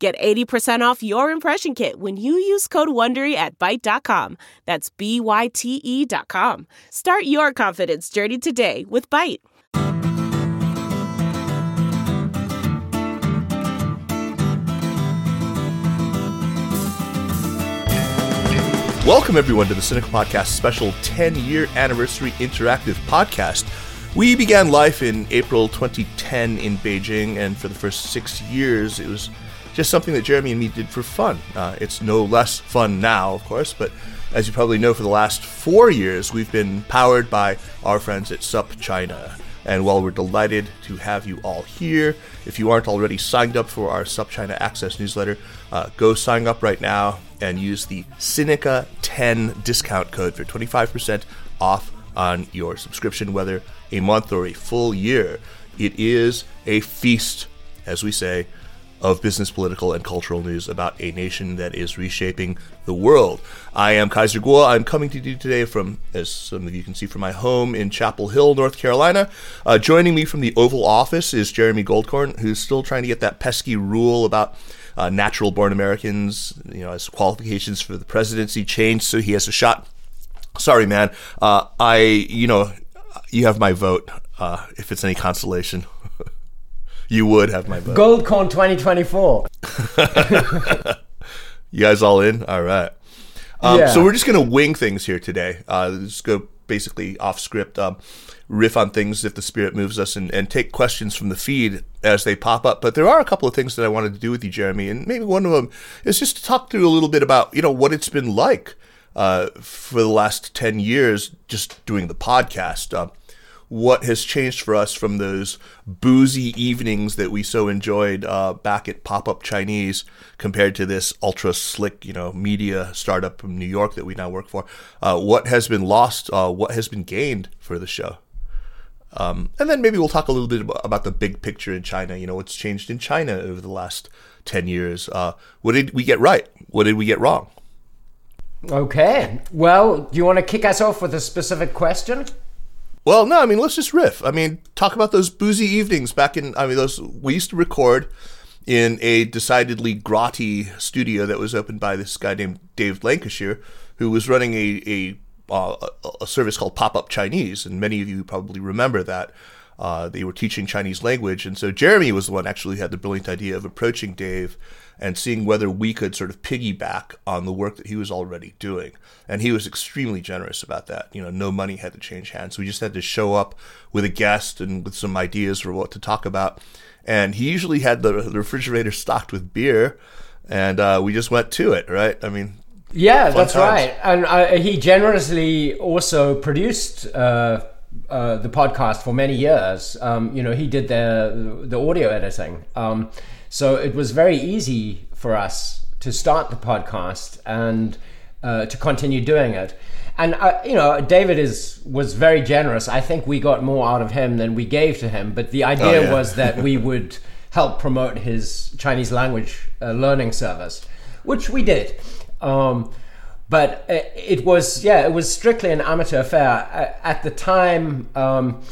Get 80% off your impression kit when you use code WONDERY at Byte.com. That's B-Y-T-E dot com. Start your confidence journey today with Byte. Welcome, everyone, to the Sinica Podcast special 10 year anniversary interactive podcast. We began life in April 2010 in Beijing, and for the first six years, it was just something that Jeremy and me did for fun. Uh, it's no less fun now, of course, but as you probably know, for the last four years, we've been powered by our friends at SupChina. And while we're delighted to have you all here, if you aren't already signed up for our SupChina Access newsletter, uh, go sign up right now and use the Sinica 10 discount code for 25% off on your subscription, whether a month or a full year. It is a feast, as we say, of business, political, and cultural news about a nation that is reshaping the world. I am Kaiser Kuo. I'm coming to you today from, as some of you can see, from my home in Chapel Hill, North Carolina. Uh, joining me from the Oval Office is Jeremy Goldkorn, who's still trying to get that pesky rule about uh, natural born Americans, you know, as qualifications for the presidency changed so he has a shot. Sorry, man. Uh, I, you know, you have my vote uh, if it's any consolation. You would have my vote. Goldkorn 2024. You guys all in? All right. Um, Yeah. So we're just going to wing things here today. Uh, just go basically off script, um, riff on things if the spirit moves us, and, and take questions from the feed as they pop up. But there are a couple of things that I wanted to do with you, Jeremy, and maybe one of them is just to talk through a little bit about you know what it's been like uh, for the last ten years just doing the podcast. Um, what has changed for us from those boozy evenings that we so enjoyed uh, back at Pop Up Chinese compared to this ultra slick, you know, media startup from New York that we now work for? Uh, what has been lost? Uh, what has been gained for the show? Um, and then maybe we'll talk a little bit about, the big picture in China. You know, what's changed in China over the last 10 years? Uh, what did we get right? What did we get wrong? Okay. Well, do you want to kick us off with a specific question? Well, no, I mean, let's just riff. I mean, talk about those boozy evenings back in, I mean, those, we used to record in a decidedly grotty studio that was opened by this guy named Dave Lancashire, who was running a, a, uh, a- service called Pop Up Chinese. And many of you probably remember that. Uh, they were teaching Chinese language. And so Jeremy was the one actually who had the brilliant idea of approaching Dave and seeing whether we could sort of piggyback on the work that he was already doing. And he was extremely generous about that. You know, no money had to change hands. We just had to show up with a guest and with some ideas for what to talk about. And he usually had the, the refrigerator stocked with beer, and uh, we just went to it, right? I mean, Yeah, that's times. right. And uh, he generously also produced uh, uh, the podcast for many years. Um, you know, he did the the audio editing, um, so it was very easy for us to start the podcast and uh, to continue doing it. And uh, you know, David is was very generous. I think we got more out of him than we gave to him. But the idea yeah. was that we would help promote his Chinese language uh, learning service, which we did. Um, but uh, it was, yeah, it was strictly an amateur affair. At the time, um,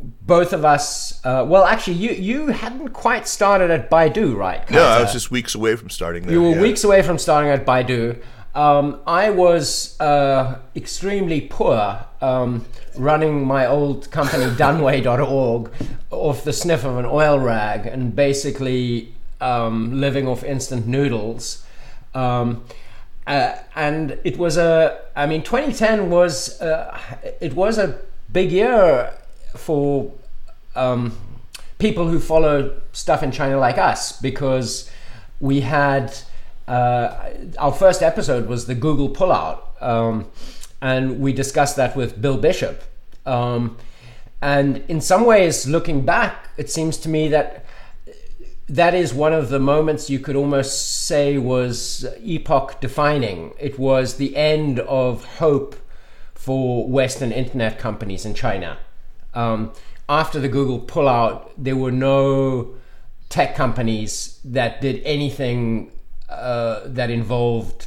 both of us, uh, well, actually, you you hadn't quite started at Baidu, right? no, I was just weeks away from starting there. You were yeah. weeks away from starting at Baidu. Um, I was uh, extremely poor um, running my old company, Danwei.org, off the sniff of an oil rag and basically um, living off instant noodles. Um, uh, and it was a, I mean, 2010 was, uh, it was a big year for um, people who follow stuff in China like us because we had uh, our first episode was the Google pullout, um, and we discussed that with Bill Bishop. Um, and in some ways, looking back, it seems to me that that is one of the moments you could almost say was epoch defining. It was the end of hope for Western internet companies in China. Um, after the Google pullout, there were no tech companies that did anything uh, that involved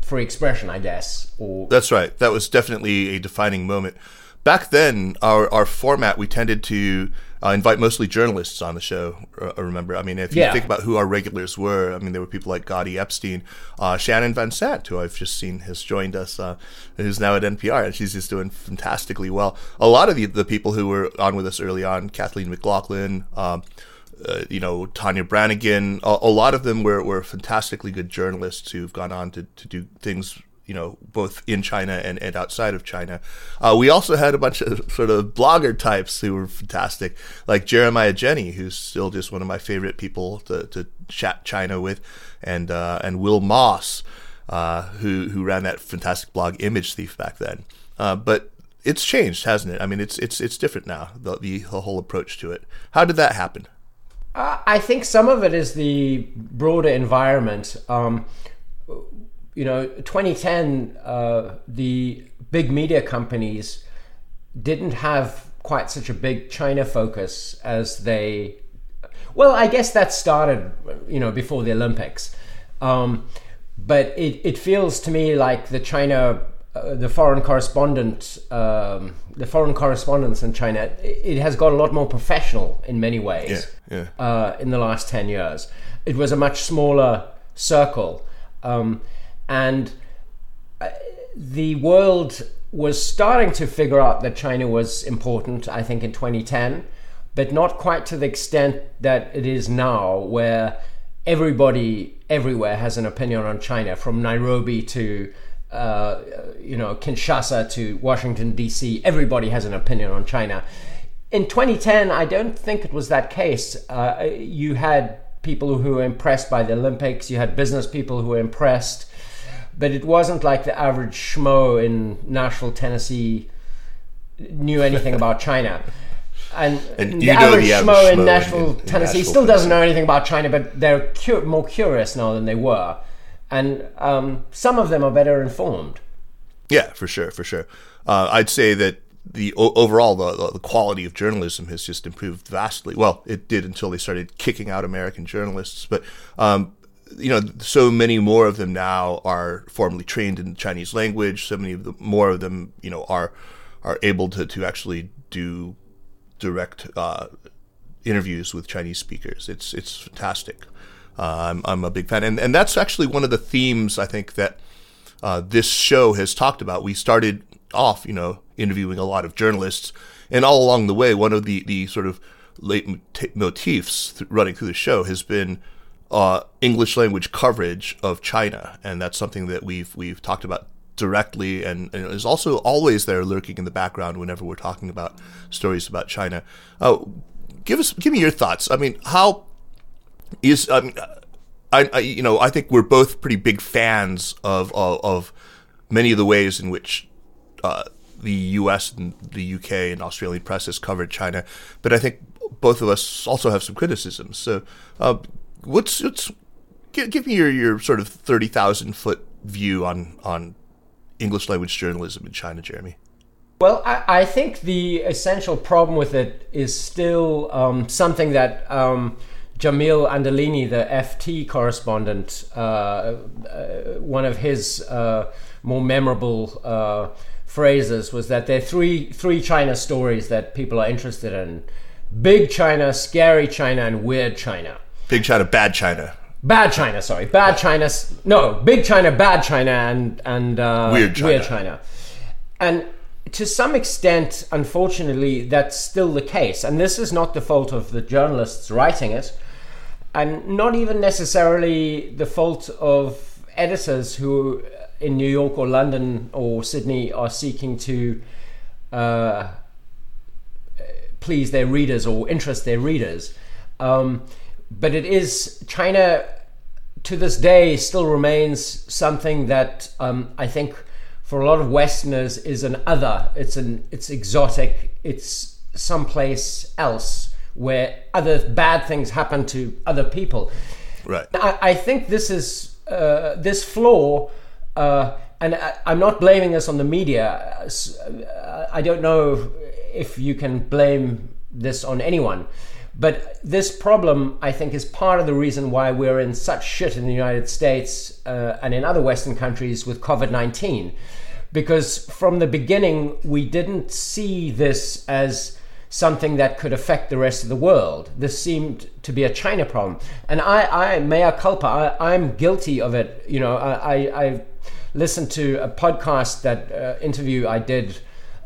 free expression, I guess. Or That's right. That was definitely a defining moment. Back then, our, our format, we tended to uh, invite mostly journalists on the show. Uh, remember, I mean, if you Yeah. think about who our regulars were, I mean, there were people like Gady Epstein, uh, Shannon Van Sant, who I've just seen has joined us, uh, who's now at NPR, and she's just doing fantastically well. A lot of the, the people who were on with us early on, Kathleen McLaughlin, um, uh, you know, Tania Branigan, a, a lot of them were, were fantastically good journalists who've gone on to, to do things, you know, both in China and, and outside of China. Uh, we also had a bunch of sort of blogger types who were fantastic, like Jeremiah Jenne, who's still just one of my favorite people to, to chat China with, and uh, and Will Moss, uh, who who ran that fantastic blog Image Thief back then. Uh, but it's changed, hasn't it? I mean, it's it's it's different now. The, the the whole approach to it. How did that happen? Uh, I think some of it is the broader environment. Um, you know, 2010, uh, the big media companies didn't have quite such a big China focus as they. Well, I guess that started, you know, before the Olympics. Um, but it, it feels to me like the China, uh, the foreign correspondent, um, the foreign correspondence in China, it, it has got a lot more professional in many ways Yeah, uh, in the last 10 years. It was a much smaller circle. Um, and uh, the world was starting to figure out that China was important, I think, in 2010, but not quite to the extent that it is now, where everybody everywhere has an opinion on China, from Nairobi to uh, you know Kinshasa to Washington D.C. Everybody has an opinion on China. In 2010, I don't think it was that case. Uh, you had people who were impressed by the Olympics. You had business people who were impressed, but it wasn't like the average schmo in Nashville, Tennessee, knew anything about China. And, And the you know average the average schmo in in- Nashville, in Tennessee, Nashville, still doesn't know anything about China, but they're cu- more curious now than they were. And um, some of them are better informed. Yeah, for sure, for sure. Uh, I'd say that the o- overall the, the quality of journalism has just improved vastly. Well, it did until they started kicking out American journalists, but um, you know, so many more of them now are formally trained in the Chinese language. So many of the more of them, you know, are are able to to actually do direct uh, interviews with Chinese speakers. It's it's fantastic. Uh, I'm I'm a big fan, and and that's actually one of the themes I think that uh, this show has talked about. We started off, you know, interviewing a lot of journalists, and all along the way, one of the the sort of late motifs running through the show has been uh, English language coverage of China, and that's something that we've we've talked about directly, and, and is also always there lurking in the background whenever we're talking about stories about China. Uh, give us, give me your thoughts. I mean, how is I mean, I, I you know I think we're both pretty big fans of of, of many of the ways in which uh, the U.S. and the U.K. and Australian press has covered China, but I think both of us also have some criticisms. So, uh, what's what's give, give me your, your sort of thirty thousand foot view on on English language journalism in China, Jeremy. Well, I, I think the essential problem with it is still um, something that um, Jamil Anderlini, the FT correspondent, uh, uh, one of his uh, more memorable uh, phrases was that there are three three China stories that people are interested in: big China, scary China, and weird China. Big China, bad China, Bad China, sorry, bad China. No, big China, bad China, and and uh, Weird China. Weird China. And to some extent, unfortunately, that's still the case. And this is not the fault of the journalists writing it, and not even necessarily the fault of editors who in New York or London or Sydney are seeking to uh, please their readers or interest their readers. Um, but it is China to this day still remains something that um, I think for a lot of Westerners is an other. It's an it's exotic. It's someplace else where other bad things happen to other people. Right. I, I think this is uh, this flaw, uh, and I, I'm not blaming this on the media. Uh, I don't know if you can blame this on anyone. But this problem, I think, is part of the reason why we're in such shit in the United States uh, and in other Western countries with COVID 19. Because from the beginning, we didn't see this as something that could affect the rest of the world. This seemed to be a China problem. And I, I mea culpa, I, am guilty of it. You know, I, I, I listened to a podcast that uh, interview I did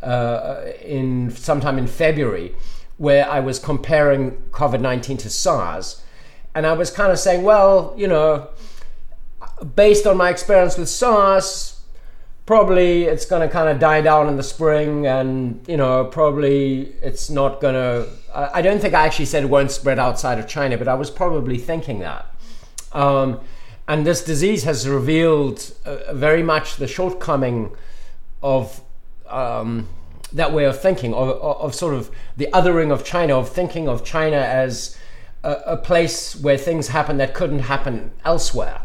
uh, in sometime in February where I was comparing COVID 19 to SARS. And I was kind of saying, well, you know, based on my experience with SARS, probably it's going to kind of die down in the spring, and, you know, probably it's not going to. I don't think I actually said it won't spread outside of China, but I was probably thinking that. Um, and this disease has revealed uh, very much the shortcoming of um, that way of thinking, of, of sort of the othering of China, of thinking of China as a, a place where things happen that couldn't happen elsewhere.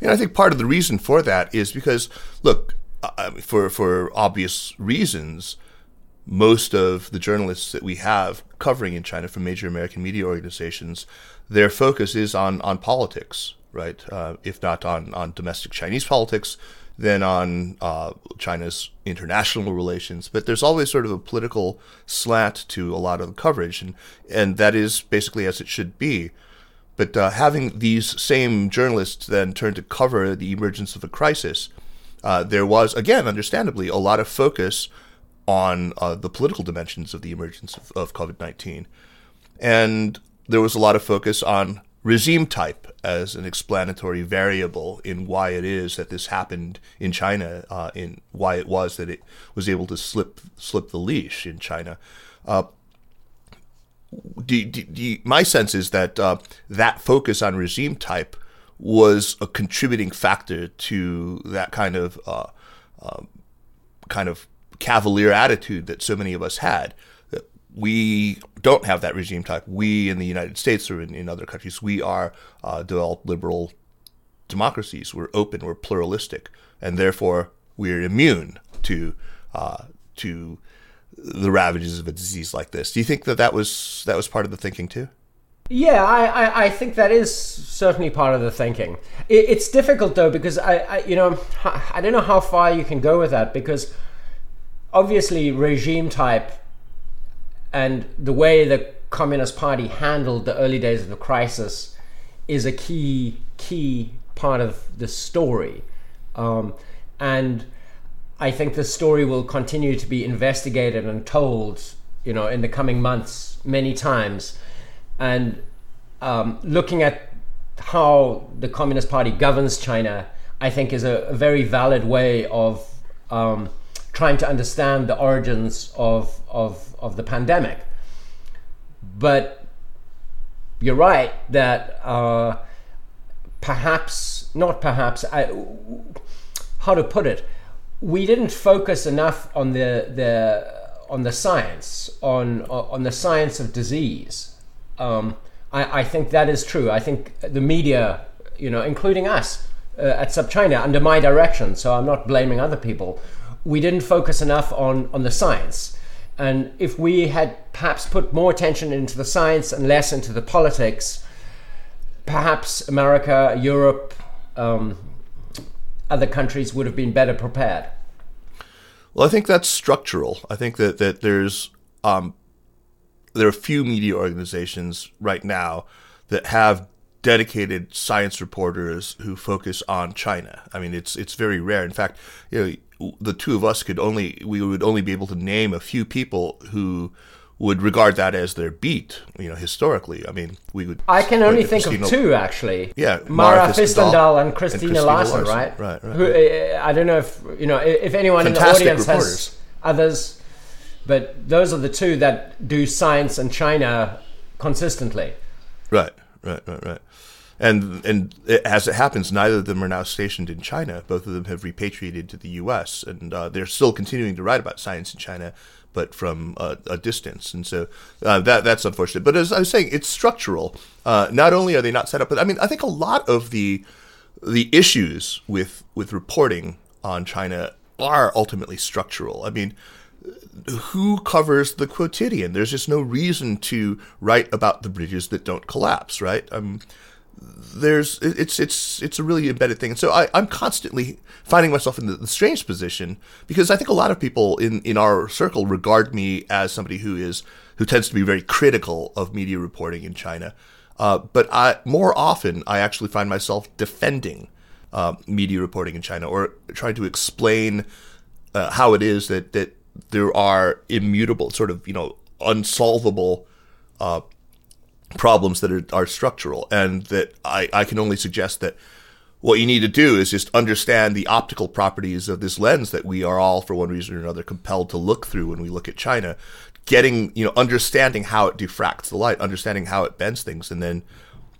And I think part of the reason for that is because, look, uh, for for obvious reasons, most of the journalists that we have covering in China from major American media organizations, their focus is on on politics, right? Uh, if not on on domestic Chinese politics, than on uh, China's international relations. But there's always sort of a political slant to a lot of the coverage, and and that is basically as it should be. But uh, having these same journalists then turn to cover the emergence of a crisis, uh, there was again, understandably, a lot of focus on uh, the political dimensions of the emergence of, of COVID nineteen, and there was a lot of focus on regime type as an explanatory variable in why it is that this happened in China, uh, in why it was that it was able to slip slip the leash in China. Uh, do, do, do, my sense is that uh, that focus on regime type was a contributing factor to that kind of uh, uh, kind of cavalier attitude that so many of us had we don't have that regime type. We in the United States or in, in other countries, we are uh, developed liberal democracies. We're open, we're pluralistic, and therefore we're immune to uh, to the ravages of a disease like this. Do you think that that was that was part of the thinking too? Yeah, I, I, I think that is certainly part of the thinking. It, it's difficult though because I, I you know I don't know how far you can go with that because obviously regime type and the way the Communist Party handled the early days of the crisis is a key key part of the story. Um, and I think the story will continue to be investigated and told, you know, in the coming months many times. And um, looking at how the Communist Party governs China, I think is a, a very valid way of um, trying to understand the origins of, of, of the pandemic. But you're right that uh, perhaps, not perhaps, I, how to put it, we didn't focus enough on the, the, on the science, on, on the science of disease. Um, I, I think that is true. I think the media, you know, including us, uh, at SupChina under my direction, so I'm not blaming other people we didn't focus enough on, on the science. And if we had perhaps put more attention into the science and less into the politics, perhaps America, Europe, um, other countries would have been better prepared. Well, I think that's structural. I think that that there's um, there are a few media organizations right now that have dedicated science reporters who focus on China. I mean, it's it's very rare. In fact, you know, the two of us could only we would only be able to name a few people who would regard that as their beat, you know, historically. I mean, we would. I can only think Christina, of two, actually. Yeah, Mara, Mara Hvistendahl and Christina, and Christina Larson, Larson, right? Right, right. Who, uh, I don't know if you know if anyone Fantastic in the audience reporters. has others, but those are the two that do science and China consistently. Right, right, right, right. And and as it happens, neither of them are now stationed in China. Both of them have repatriated to the U.S. and uh, they're still continuing to write about science in China, but from a, a distance. And so uh, that that's unfortunate. But as I was saying, it's structural. Uh, not only are they not set up, but I mean, I think a lot of the the issues with with reporting on China are ultimately structural. I mean, who covers the quotidian? There's just no reason to write about the bridges that don't collapse, right? Um, there's it's it's it's a really embedded thing, and so I, I'm constantly finding myself in the, the, strange position because I think a lot of people in in our circle regard me as somebody who is who tends to be very critical of media reporting in China, uh, but I more often I actually find myself defending uh, media reporting in China or trying to explain uh, how it is that that there are immutable, sort of you know unsolvable uh, problems that are, are structural, and that I, I can only suggest that what you need to do is just understand the optical properties of this lens that we are all, for one reason or another, compelled to look through when we look at China. Getting, you know, understanding how it diffracts the light, understanding how it bends things, and then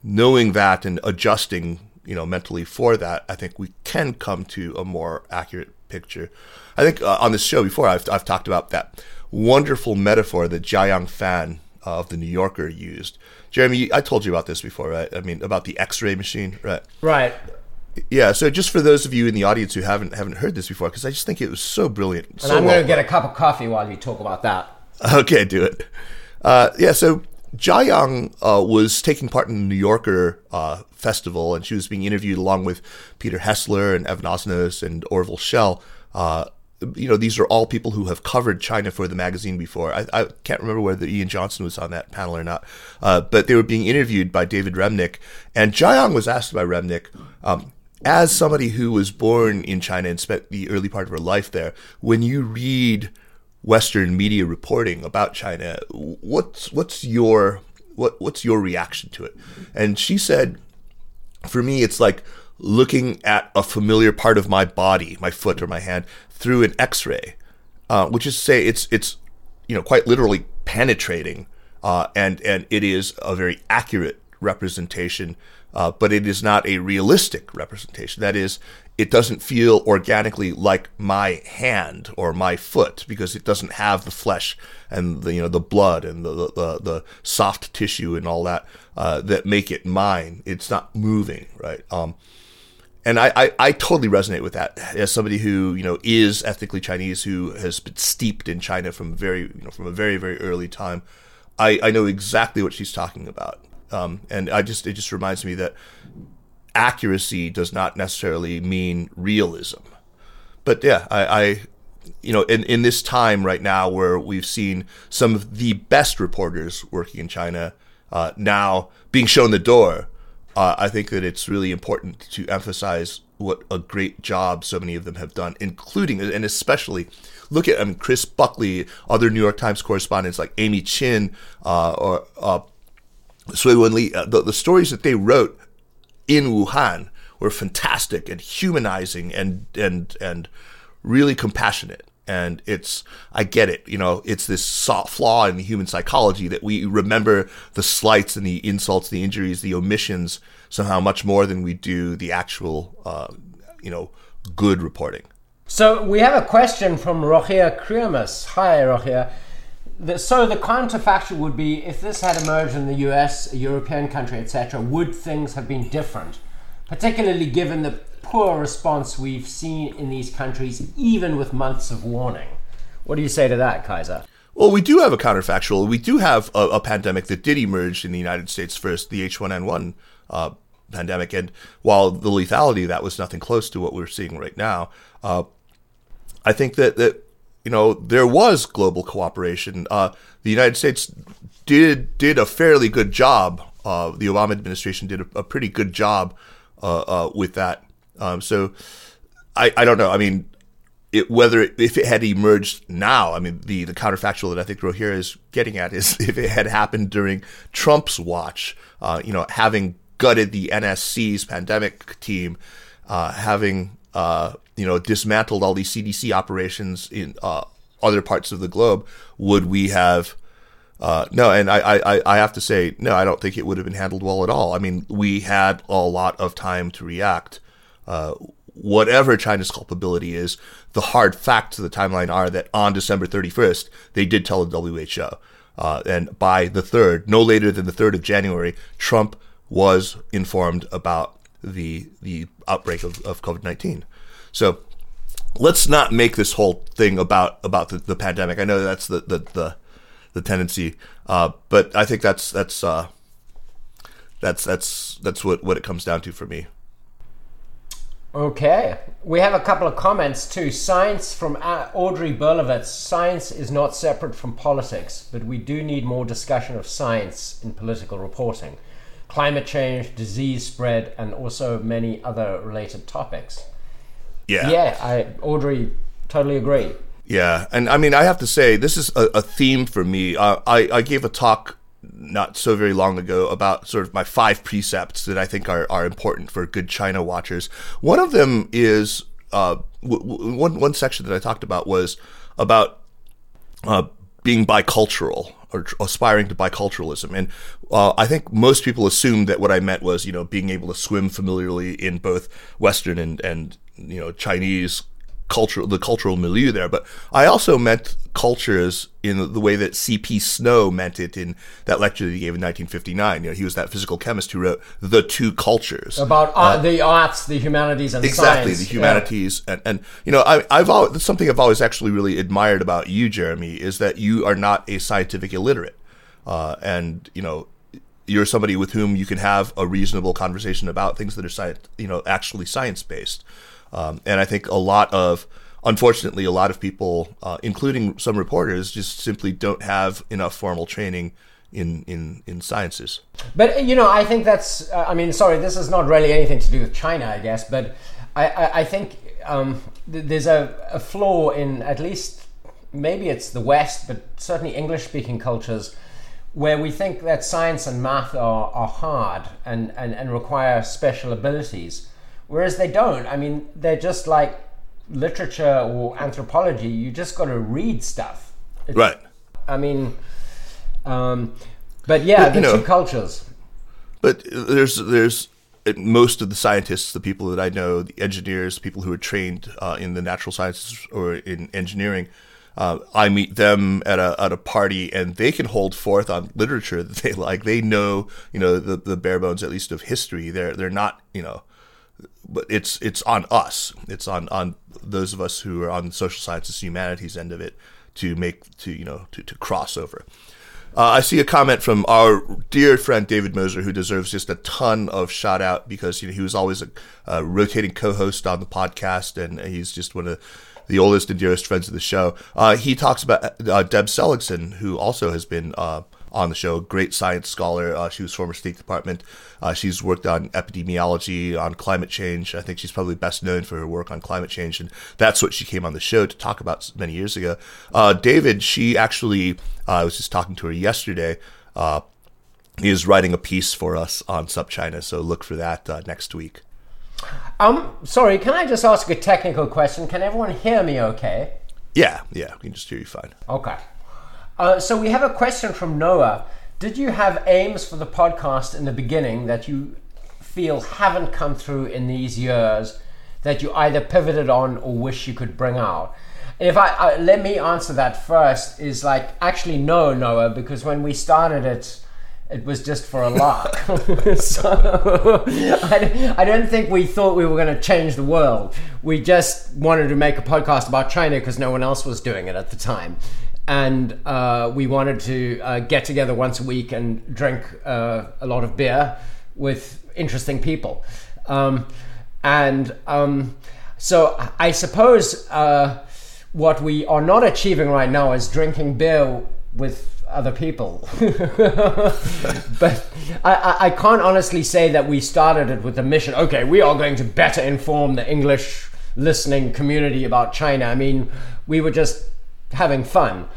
knowing that and adjusting, you know, mentally for that, I think we can come to a more accurate picture. I think uh, on this show before, I've, I've talked about that wonderful metaphor that Jiayang Fan of the New Yorker used. Jeremy, I told you about this before, right? I mean, about the X-ray machine, right? Right. Yeah. So just for those of you in the audience who haven't haven't heard this before, because I just think it was so brilliant. And so I'm going to get a cup of coffee while you talk about that. Okay, do it. Uh, yeah. So Jiayang uh, was taking part in the New Yorker uh, festival, and she was being interviewed along with Peter Hessler and Evan Osnos and Orville Schell uh, you know, these are all people who have covered China for the magazine before. I, I can't remember whether Ian Johnson was on that panel or not, uh, but they were being interviewed by David Remnick, and Jiayang was asked by Remnick, um, as somebody who was born in China and spent the early part of her life there, when you read Western media reporting about China, what's what's your what what's your reaction to it? And she said, for me, it's like looking at a familiar part of my body, my foot or my hand, through an X-ray, uh, which is to say it's it's you know quite literally penetrating, uh, and and it is a very accurate representation, uh, but it is not a realistic representation. That is, it doesn't feel organically like my hand or my foot because it doesn't have the flesh and the you know the blood and the the, the soft tissue and all that uh, that make it mine. It's not moving, right? Um, and I, I, I, totally resonate with that as somebody who you know is ethnically Chinese who has been steeped in China from very you know from a very very early time. I, I know exactly what she's talking about, um, and I just it just reminds me that accuracy does not necessarily mean realism. But yeah, I, I you know in in this time right now where we've seen some of the best reporters working in China uh, now being shown the door uh, I think that it's really important to emphasize what a great job so many of them have done, including and especially look at um, Chris Buckley, other New York Times correspondents like Amy Qin uh, or uh, Sui Wen Li. Uh, the, the stories that they wrote in Wuhan were fantastic and humanizing and and and really compassionate and it's I get it, you know, it's this flaw in the human psychology that we remember the slights and the insults, the injuries, the omissions somehow much more than we do the actual, uh, you know, good reporting. So we have a question from Rogia Kriamus. Hi. The, so the counterfactual would be if this had emerged in the US, a European country, etc., would things have been different? Particularly given the poor response we've seen in these countries, even with months of warning. What do you say to that, Kaiser? Well, we do have a counterfactual. We do have a, a pandemic that did emerge in the United States first, the H1N1 uh, pandemic. And while the lethality that was nothing close to what we're seeing right now, uh, I think that, that you know there was global cooperation. Uh, the United States did did a fairly good job. Uh, the Obama administration did a, a pretty good job uh, uh, with that. Um, so I, I don't know. I mean, it, whether it, if it had emerged now, I mean, the, the counterfactual that I think Rohira is getting at is if it had happened during Trump's watch, uh, you know, having gutted the NSC's pandemic team, uh, having, uh, you know, dismantled all these CDC operations in uh, other parts of the globe, would we have Uh, no, and I, I, I have to say, no, I don't think it would have been handled well at all. I mean, we had a lot of time to react. Uh, whatever China's culpability is, the hard facts of the timeline are that on December 31st, they did tell the WHO. Uh, and by the 3rd, no later than the 3rd of January, Trump was informed about the the outbreak of, of COVID 19. So let's not make this whole thing about about the, the pandemic. I know that's the, the, the the tendency. Uh, but I think that's that's uh, that's that's that's what what it comes down to for me. Okay, we have a couple of comments too. Science from uh, Audrey Berlovitz. Science is not separate from politics, but we do need more discussion of science in political reporting. Climate change, disease spread, and also many other related topics. Yeah, yeah, I Audrey totally agree. Yeah, and I mean, I have to say, this is a, a theme for me. Uh, I I gave a talk not so very long ago about sort of my five precepts that I think are, are important for good China watchers. One of them is uh, w- w- one one section that I talked about was about uh, being bicultural or aspiring to biculturalism, and uh, I think most people assumed that what I meant was you know being able to swim familiarly in both Western and and you know Chinese cultural the cultural milieu there, but I also meant cultures in the way that C.P. Snow meant it in that lecture that he gave in 1959. You know, he was that physical chemist who wrote The Two Cultures about uh, the arts, the humanities, and exactly science. the humanities, yeah. and and you know, I, I've always, that's something I've always actually really admired about you, Jeremy, is that you are not a scientific illiterate, uh, and you know. You're somebody with whom you can have a reasonable conversation about things that are science, you know, actually science based. Um, and I think a lot of, unfortunately, a lot of people, uh, including some reporters, just simply don't have enough formal training in in in sciences. But you know, I think that's. Uh, I mean, sorry, this is not really anything to do with China, I guess. But I I, I think um, th- there's a, a flaw in at least maybe it's the West, but certainly English speaking cultures. Where we think that science and math are, are hard and, and, and require special abilities, Whereas they don't. I mean, they're just like literature or anthropology. You just got to read stuff. It's, right. I mean, um, but yeah, but, the know, two cultures. But there's there's most of the scientists, the people that I know, the engineers, people who are trained uh, in the natural sciences or in engineering. Uh, I meet them at a at a party, and they can hold forth on literature that they like. They know, you know, the the bare bones at least of history. They're they're not, you know, but it's it's on us. It's on on those of us who are on the social sciences humanities end of it to make to you know to, to cross over. Uh, I see a comment from our dear friend David Moser, who deserves just a ton of shout out because you know he was always a, a rotating co-host on the podcast, and he's just one of the oldest and dearest friends of the show. Uh, he talks about uh, Deb Seligson, who also has been uh, on the show. Great science scholar. Uh, she was former State Department. Uh, she's worked on epidemiology, on climate change. I think she's probably best known for her work on climate change, and that's what she came on the show to talk about many years ago. Uh, David, she actually, uh, I was just talking to her yesterday. Uh, is writing a piece for us on SupChina, so look for that uh, next week. Um, sorry, can I just ask a technical question? Can everyone hear me okay? Yeah, yeah, we can just hear you fine. Okay. Uh, so we have a question from Noah. Did you have aims for the podcast in the beginning that you feel haven't come through in these years that you either pivoted on or wish you could bring out? And if I, I let me answer that first, is like actually no, Noah, because when we started it, it was just for a lark. so I, I, don't think we thought we were going to change the world. We just wanted to make a podcast about China because no one else was doing it at the time and uh, we wanted to uh, get together once a week and drink uh, a lot of beer with interesting people. Um, and um, so I suppose uh, what we are not achieving right now is drinking beer with other people. but I, I can't honestly say that we started it with the mission okay, we are going to better inform the English listening community about China. I mean, we were just having fun.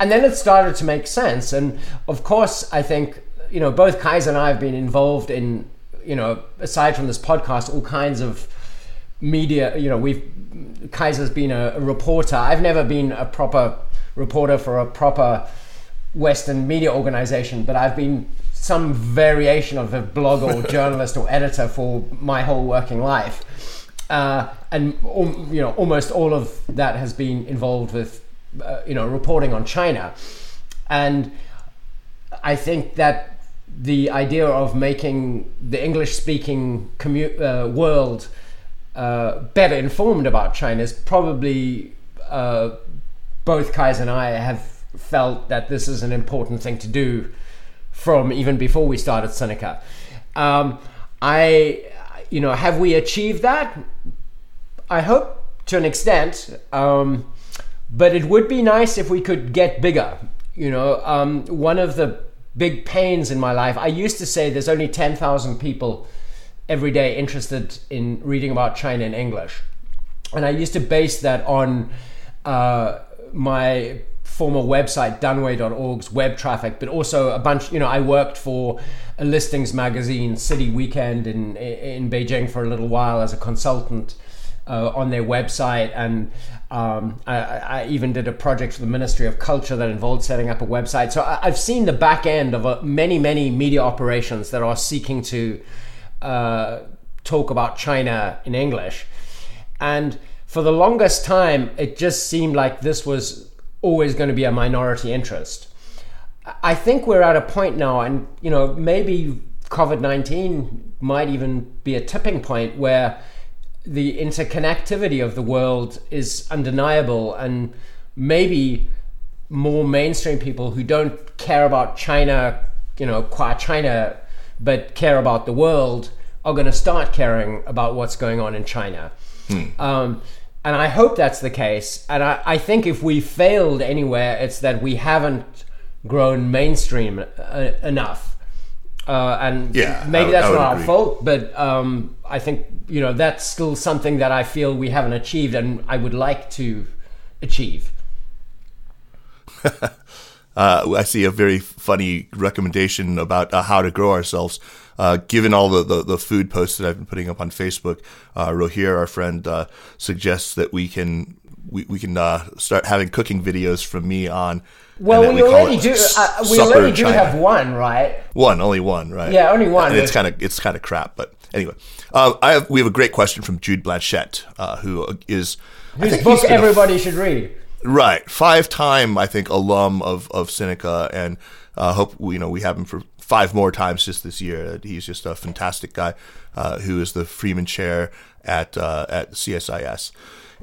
And then it started to make sense. And of course, I think, you know, both Kaiser and I have been involved in, you know, aside from this podcast, all kinds of media. You know, we've, Kaiser's been a, a reporter. I've never been a proper reporter for a proper Western media organization, but I've been some variation of a blogger or journalist or editor for my whole working life. Uh, and you know, almost all of that has been involved with uh, you know reporting on China, and I think that the idea of making the English-speaking commu- uh, world uh, better informed about China is probably uh, both Kais and I have felt that this is an important thing to do from even before we started Sinica. Um, I, you know, have we achieved that? I hope to an extent, um, but it would be nice if we could get bigger. You know, um, one of the big pains in my life, I used to say there's only 10,000 people every day interested in reading about China in English. And I used to base that on uh, my former website, danwei.org's web traffic, but also a bunch, you know, I worked for a listings magazine, City Weekend, in, in Beijing for a little while as a consultant. Uh, on their website, and um, I, I, even did a project for the Ministry of Culture that involved setting up a website. So I, have seen the back end of a, many, many media operations that are seeking to uh, talk about China in English. And for the longest time, it just seemed like this was always going to be a minority interest. I think we're at a point now, and you know, maybe COVID 19 might even be a tipping point where the interconnectivity of the world is undeniable, and maybe more mainstream people who don't care about China, you know, qua China but care about the world are going to start caring about what's going on in China. Hmm. Um, and I hope that's the case. And I, I, think if we failed anywhere, it's that we haven't grown mainstream uh, enough. Uh, and yeah, maybe that's not our fault, but um, I think you know that's still something that I feel we haven't achieved, and I would like to achieve. uh, I see a very funny recommendation about uh, how to grow ourselves. Uh, given all the, the, the, food posts that I've been putting up on Facebook, uh, Rohir, our friend, uh, suggests that we can we, we can uh, start having cooking videos from me on. Well, we, we already do. we already do have one, right? One, only one, right? Yeah, only one. And it's kind of it's kind of crap, but anyway, I have we have a great question from Jude Blanchette, who is whose book everybody should read. Right, five time I think alum of of Sinica, and uh, hope you know we have him for five more times just this year. He's just a fantastic guy uh, who is the Freeman Chair at uh, at CSIS.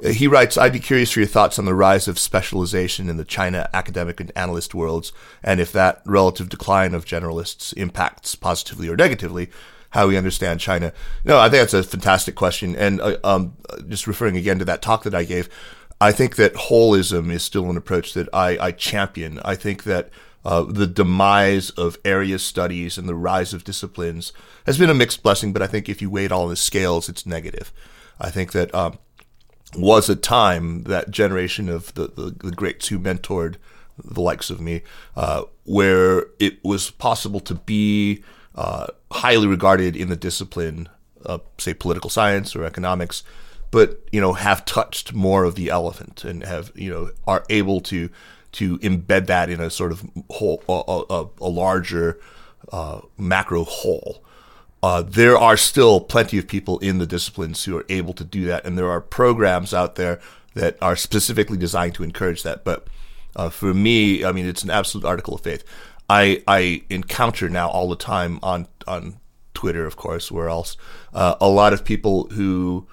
Uh, he writes, I'd be curious for your thoughts on the rise of specialization in the China academic and analyst worlds, and if that relative decline of generalists impacts positively or negatively how we understand China. No, I think that's a fantastic question. And uh, um, just referring again to that talk that I gave, I think that holism is still an approach that I, I champion. I think that uh, the demise of area studies and the rise of disciplines has been a mixed blessing, but I think if you weigh it all in the scales, it's negative. I think that um, was a time, that generation of the, the, the, greats who mentored the likes of me, uh, where it was possible to be uh, highly regarded in the discipline, say, political science or economics, but you know have touched more of the elephant and have you know are able to to embed that in a sort of whole a, a, a larger uh, macro whole. Uh, there are still plenty of people in the disciplines who are able to do that, and there are programs out there that are specifically designed to encourage that. But uh, for me, I mean, it's an absolute article of faith. I I encounter now all the time on on Twitter, of course, where else, uh, a lot of people who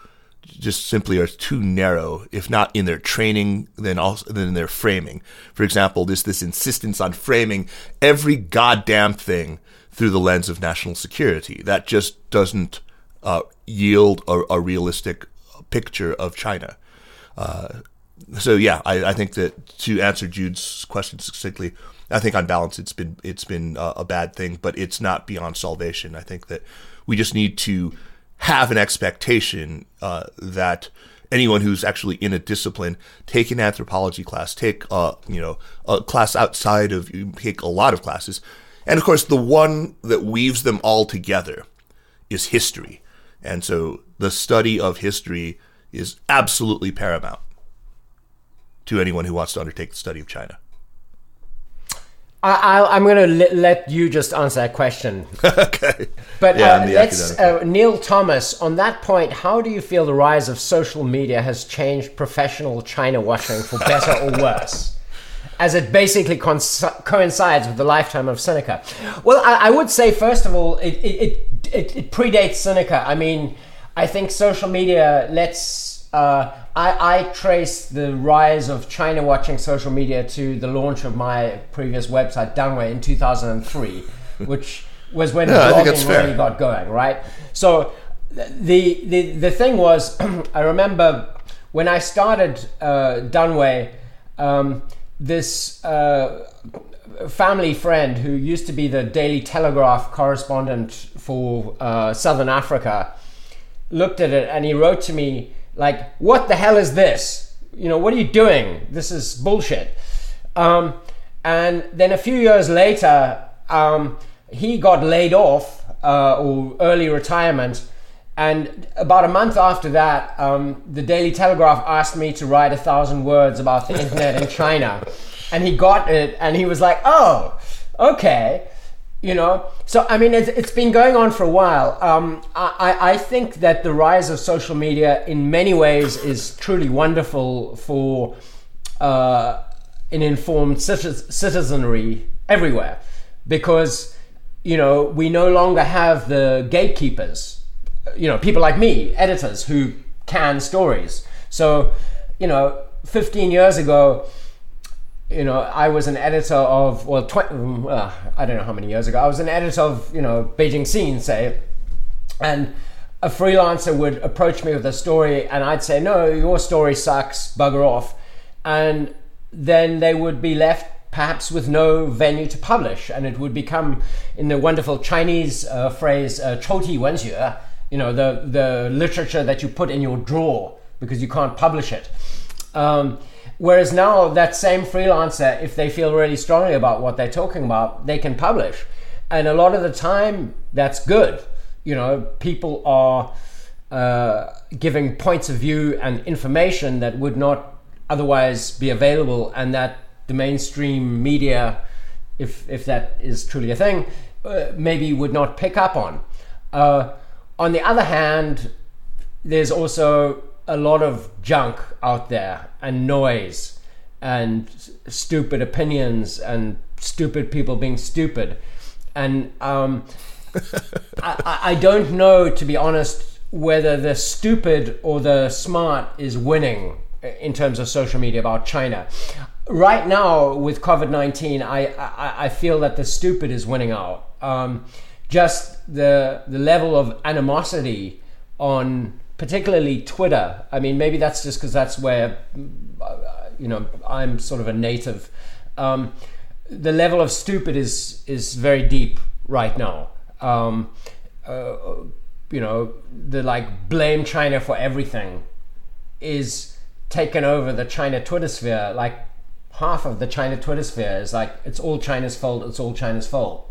just simply are too narrow, if not in their training, then also then in their framing. For example, this this insistence on framing every goddamn thing through the lens of national security. That just doesn't uh, yield a, a, realistic picture of China. Uh, so yeah, I, I, think that to answer Jude's question succinctly, I think on balance it's been it's been uh, a bad thing, but it's not beyond salvation. I think that we just need to have an expectation uh, that anyone who's actually in a discipline take an anthropology class, take uh, you know a class outside of take a lot of classes, and of course the one that weaves them all together is history, and so the study of history is absolutely paramount to anyone who wants to undertake the study of China. I, am going to let, you just answer that question. okay. But yeah, uh, let's uh, Neil Thomas. On that point, how do you feel the rise of social media has changed professional China washing for better or worse? As it basically coincides with the lifetime of Sinica. Well, I, I would say first of all, it it, it, it predates Sinica. I mean, I think social media lets uh, I, I trace the rise of China watching social media to the launch of my previous website, Danwei, in 2003, which was when yeah, blogging really got going, right? So the the, the thing was, I remember when I started uh, Danwei, um, this uh, family friend who used to be the Daily Telegraph correspondent for uh, Southern Africa looked at it and he wrote to me like, what the hell is this? You know, what are you doing? This is bullshit. Um, and then a few years later, um, he got laid off uh, or early retirement. And about a month after that, um, the Daily Telegraph asked me to write a thousand words about the internet in China. And he got it, and he was like, oh, okay you know? So i mean it's, it's been going on for a while. Um, I, I think that the rise of social media in many ways is truly wonderful for uh, an informed citizenry everywhere because you know we no longer have the gatekeepers you know people like me editors who can stories. So you know 15 years ago you know, I was an editor of well, tw- uh, I don't know how many years ago. I was an editor of you know Beijing Scene, say, and a freelancer would approach me with a story, and I'd say, "No, your story sucks. Bugger off," and then they would be left perhaps with no venue to publish, and it would become, in the wonderful Chinese uh, phrase, uh, "chouti wenxue," you know, the the literature that you put in your drawer because you can't publish it. Um, Whereas now, that same freelancer, if they feel really strongly about what they're talking about, they can publish. And a lot of the time, that's good. You know, people are uh, giving points of view and information that would not otherwise be available, and that the mainstream media, if, if that is truly a thing, uh, maybe would not pick up on. Uh, on the other hand, there's also a lot of junk out there and noise and stupid opinions and stupid people being stupid. And um, I, I don't know, to be honest, whether the stupid or the smart is winning in terms of social media about China. Right now, with COVID 19, I, I, I, feel that the stupid is winning out. Um, just the, the level of animosity on particularly Twitter. I mean, maybe that's just because that's where you know I'm sort of a native. Um, the level of stupid is is very deep right now. Um, uh, you know, the like blame China for everything is taken over the China Twitter sphere. Like half of the China Twitter sphere is like it's all China's fault. It's all China's fault.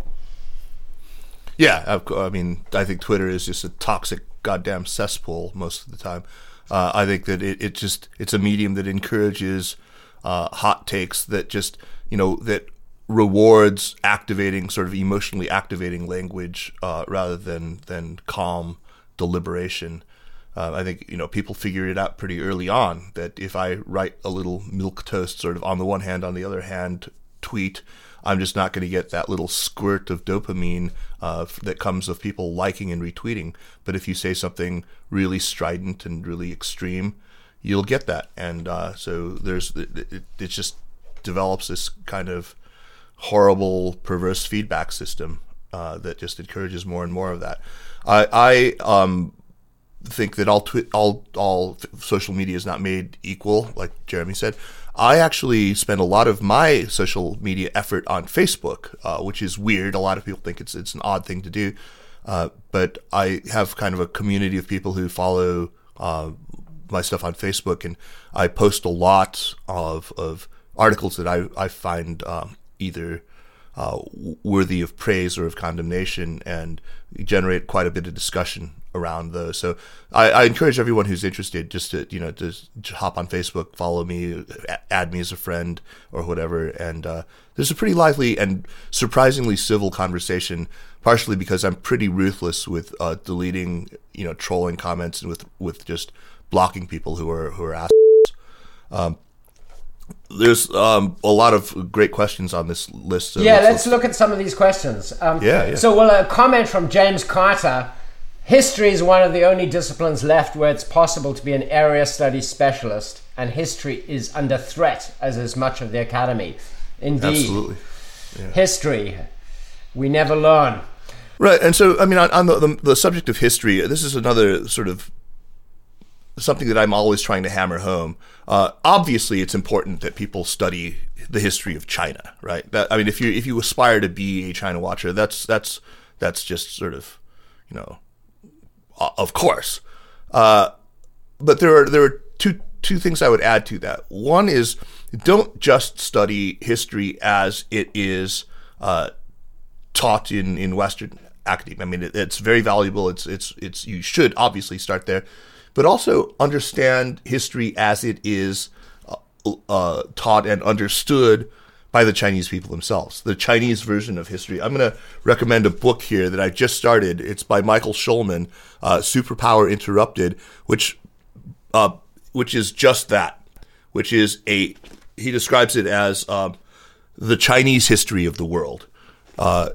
Yeah, I mean, I think Twitter is just a toxic goddamn cesspool most of the time. Uh, I think that it, it just it's a medium that encourages uh, hot takes that just you know that rewards activating sort of emotionally activating language uh, rather than than calm deliberation. Uh, I think you know people figured it out pretty early on that if I write a little milk toast sort of on the one hand, on the other hand, tweet I'm just not going to get that little squirt of dopamine uh, that comes of people liking and retweeting. But if you say something really strident and really extreme, you'll get that. And uh, so there's it, it just develops this kind of horrible, perverse feedback system uh, that just encourages more and more of that. I, I um, think that all twi- all all social media is not made equal, like Jeremy said. I actually spend a lot of my social media effort on Facebook, uh, which is weird. A lot of people think it's it's an odd thing to do, uh, but I have kind of a community of people who follow uh, my stuff on Facebook, and I post a lot of of articles that I I find um, either uh, worthy of praise or of condemnation, and generate quite a bit of discussion around those. So I, I encourage everyone who's interested just to you know just, hop on Facebook, follow me, add me as a friend or whatever. And uh, there's a pretty lively and surprisingly civil conversation. Partially because I'm pretty ruthless with uh, deleting you know trolling comments and with with just blocking people who are who are assholes. Um, there's um, a lot of great questions on this list. So yeah, let's, let's, look at some of these questions. Um, yeah, yeah. So, well, a comment from James Carter. History is one of the only disciplines left where it's possible to be an area study specialist, and history is under threat, as is much of the academy. Indeed. Absolutely. Yeah. History. We never learn. Right. And so, I mean, on, on the, the, the subject of history, this is another sort of something that I'm always trying to hammer home. Uh, obviously, it's important that people study the history of China, right? That I mean, if you if you aspire to be a China watcher, that's that's that's just sort of, you know, of course. Uh, but there are there are two two things I would add to that. One is don't just study history as it is uh, taught in in Western academia. I mean, it, it's very valuable. It's it's it's you should obviously start there but also understand history as it is uh, uh, taught and understood by the Chinese people themselves, the Chinese version of history. I'm going to recommend a book here that I just started. It's by Michael Schuman, uh, Superpower Interrupted, which uh, which is just that, which is a he describes it as um, the Chinese history of the world. Uh,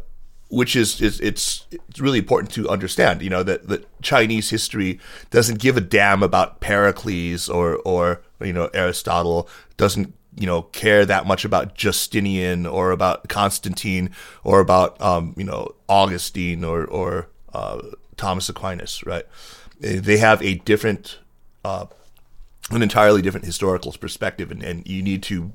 which is, is it's it's really important to understand. You know that that Chinese history doesn't give a damn about Pericles or or you know Aristotle doesn't you know care that much about Justinian or about Constantine or about um, you know Augustine or or uh, Thomas Aquinas. Right? They have a different, uh, an entirely different historical perspective, and, and you need to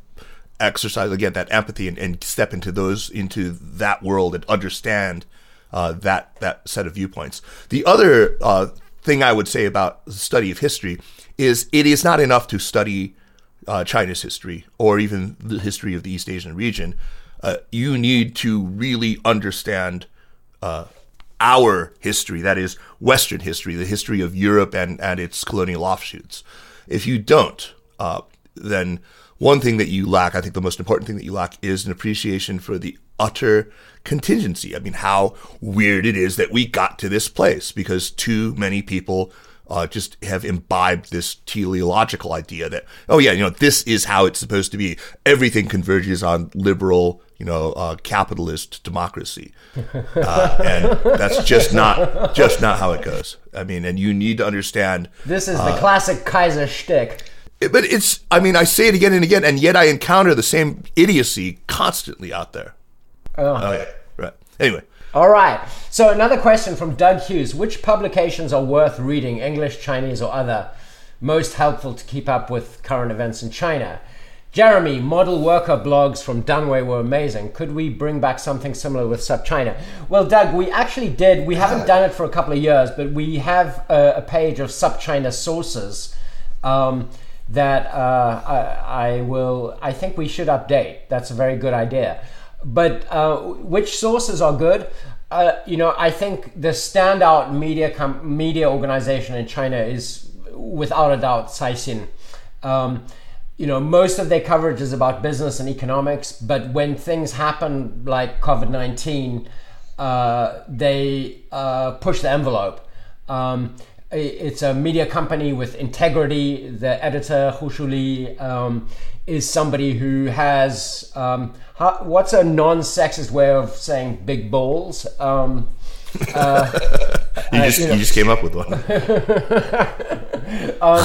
exercise again that empathy and, and step into those into that world and understand uh, that that set of viewpoints. The other uh, thing I would say about the study of history is it is not enough to study uh, China's history or even the history of the East Asian region. Uh, you need to really understand uh, our history, that is Western history, the history of Europe and, and its colonial offshoots. If you don't, uh, then one thing that you lack, I think the most important thing that you lack is an appreciation for the utter contingency. I mean, how weird it is that we got to this place because too many people uh, just have imbibed this teleological idea that, oh yeah, you know, this is how it's supposed to be. Everything converges on liberal, you know, uh, capitalist democracy, uh, and that's just not just not how it goes. I mean, and you need to understand. This is the uh, classic Kaiser shtick but it's i mean i say it again and again and yet i encounter the same idiocy constantly out there oh, oh yeah right anyway all right so another question from doug hughes which publications are worth reading english chinese or other most helpful to keep up with current events in china jeremy model worker blogs from Danwei were amazing could we bring back something similar with SupChina well doug we actually did we haven't done it for a couple of years but we have a, a page of SupChina sources um, that uh, I, I, will. I think we should update. That's a very good idea. But uh, which sources are good? Uh, you know, I think the standout media com- media organization in China is without a doubt Caixin. Um, you know, most of their coverage is about business and economics, but when things happen like COVID nineteen, uh, they uh, push the envelope. Um, it's a media company with integrity. The editor, Hu Shuli, um, is somebody who has um, how, what's a non-sexist way of saying big balls? Um, uh, you, just, uh, you, know. you, just came up with one. um,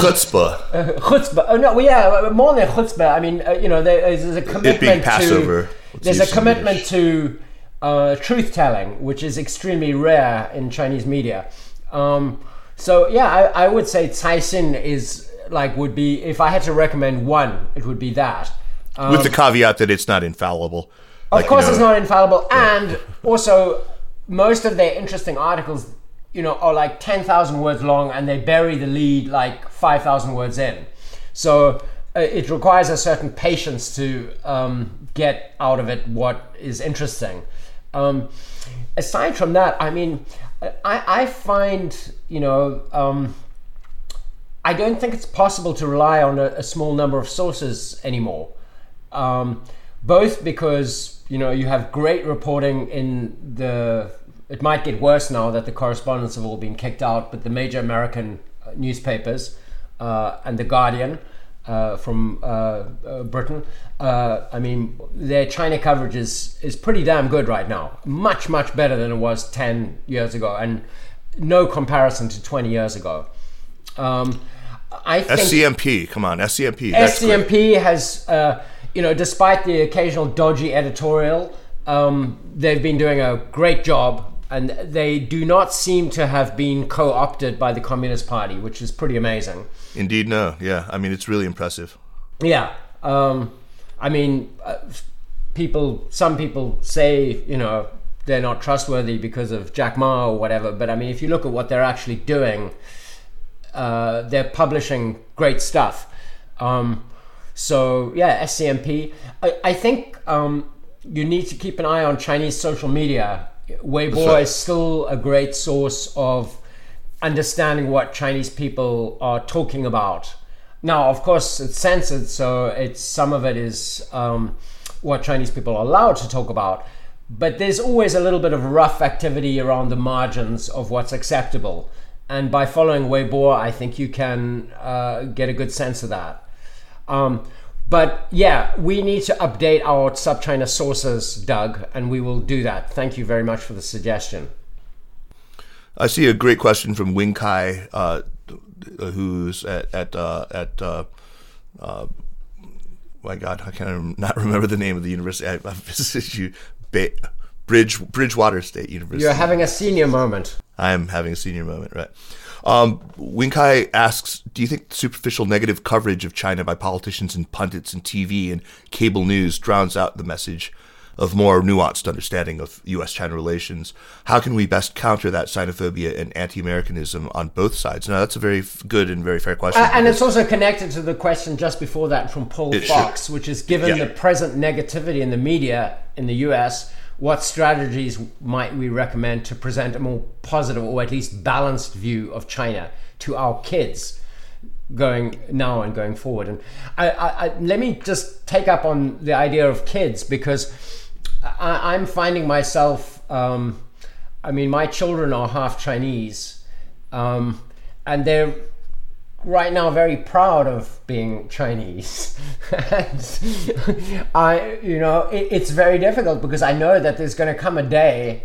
chutzpah. Uh, chutzpah. Oh no, well, yeah, more than chutzpah. I mean, uh, you know, there, there's a commitment to. There's a commitment to uh, truth telling, which is extremely rare in Chinese media. Um, so yeah, I, I would say Caixin is like would be if I had to recommend one, it would be that. Um, With the caveat that it's not infallible. Of like, course, you know, it's not infallible, yeah. and also most of their interesting articles, you know, are like ten thousand words long, and they bury the lead like five thousand words in. So uh, it requires a certain patience to um, get out of it what is interesting. Um, aside from that, I mean, I, I find, you know, um, I don't think it's possible to rely on a, a small number of sources anymore. Um, both because, you know, you have great reporting in the. It might get worse now that the correspondents have all been kicked out, but the major American uh, newspapers uh, and The Guardian uh, from uh, uh, Britain. Uh, I mean, their China coverage is, is pretty damn good right now. Much, much better than it was 10 years ago, and no comparison to 20 years ago. Um, I think SCMP, come on, SCMP. SCMP has, uh, you know, despite the occasional dodgy editorial, um, they've been doing a great job and they do not seem to have been co-opted by the Communist Party, which is pretty amazing. Indeed, no. Yeah, I mean it's really impressive. Yeah, um, I mean, uh, people. Some people say you know they're not trustworthy because of Jack Ma or whatever. But I mean, if you look at what they're actually doing, uh, they're publishing great stuff. Um, so yeah, SCMP. I, I think um, you need to keep an eye on Chinese social media Weibo is still a great source of understanding what Chinese people are talking about. Now, of course, it's censored, so it's some of it is um, what Chinese people are allowed to talk about. But there's always a little bit of rough activity around the margins of what's acceptable. And by following Weibo, I think you can uh, get a good sense of that. Um, but yeah, we need to update our SupChina sources, Doug, and we will do that. Thank you very much for the suggestion. I see a great question from Wing Kai, uh, who's at at uh, at uh, uh, my God, I can't not remember the name of the university. I, I visited you, ba- Bridge Bridgewater State University. You're having a senior moment. I am having a senior moment, right? Um, Wing Kai asks, do you think superficial negative coverage of China by politicians and pundits and TV and cable news drowns out the message of more nuanced understanding of U.S.-China relations? How can we best counter that xenophobia and anti-Americanism on both sides? Now, that's a very good and very fair question. Uh, and it's also connected to the question just before that from Paul Fox, should. which is given yeah. the present negativity in the media in the U.S., what strategies might we recommend to present a more positive or at least balanced view of China to our kids going now and going forward? And I, I, I, let me just take up on the idea of kids because I, am finding myself. Um, I mean, my children are half Chinese, um, and they're right now very proud of being Chinese. I, you know, it, it's very difficult because I know that there's going to come a day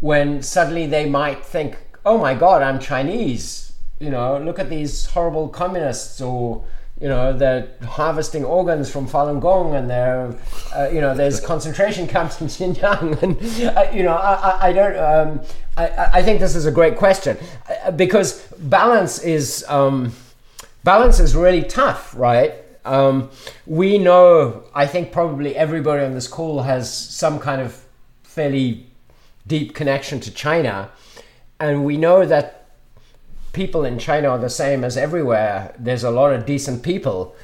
when suddenly they might think, "Oh my God, I'm Chinese." You know, look at these horrible communists or you know they're harvesting organs from Falun Gong and they're uh, you know there's concentration camps in Xinjiang and uh, you know I, I don't um, I, I think this is a great question uh, because balance is um, balance is really tough right um, we know I think probably everybody on this call has some kind of fairly deep connection to China and we know that people in China are the same as everywhere. There's a lot of decent people.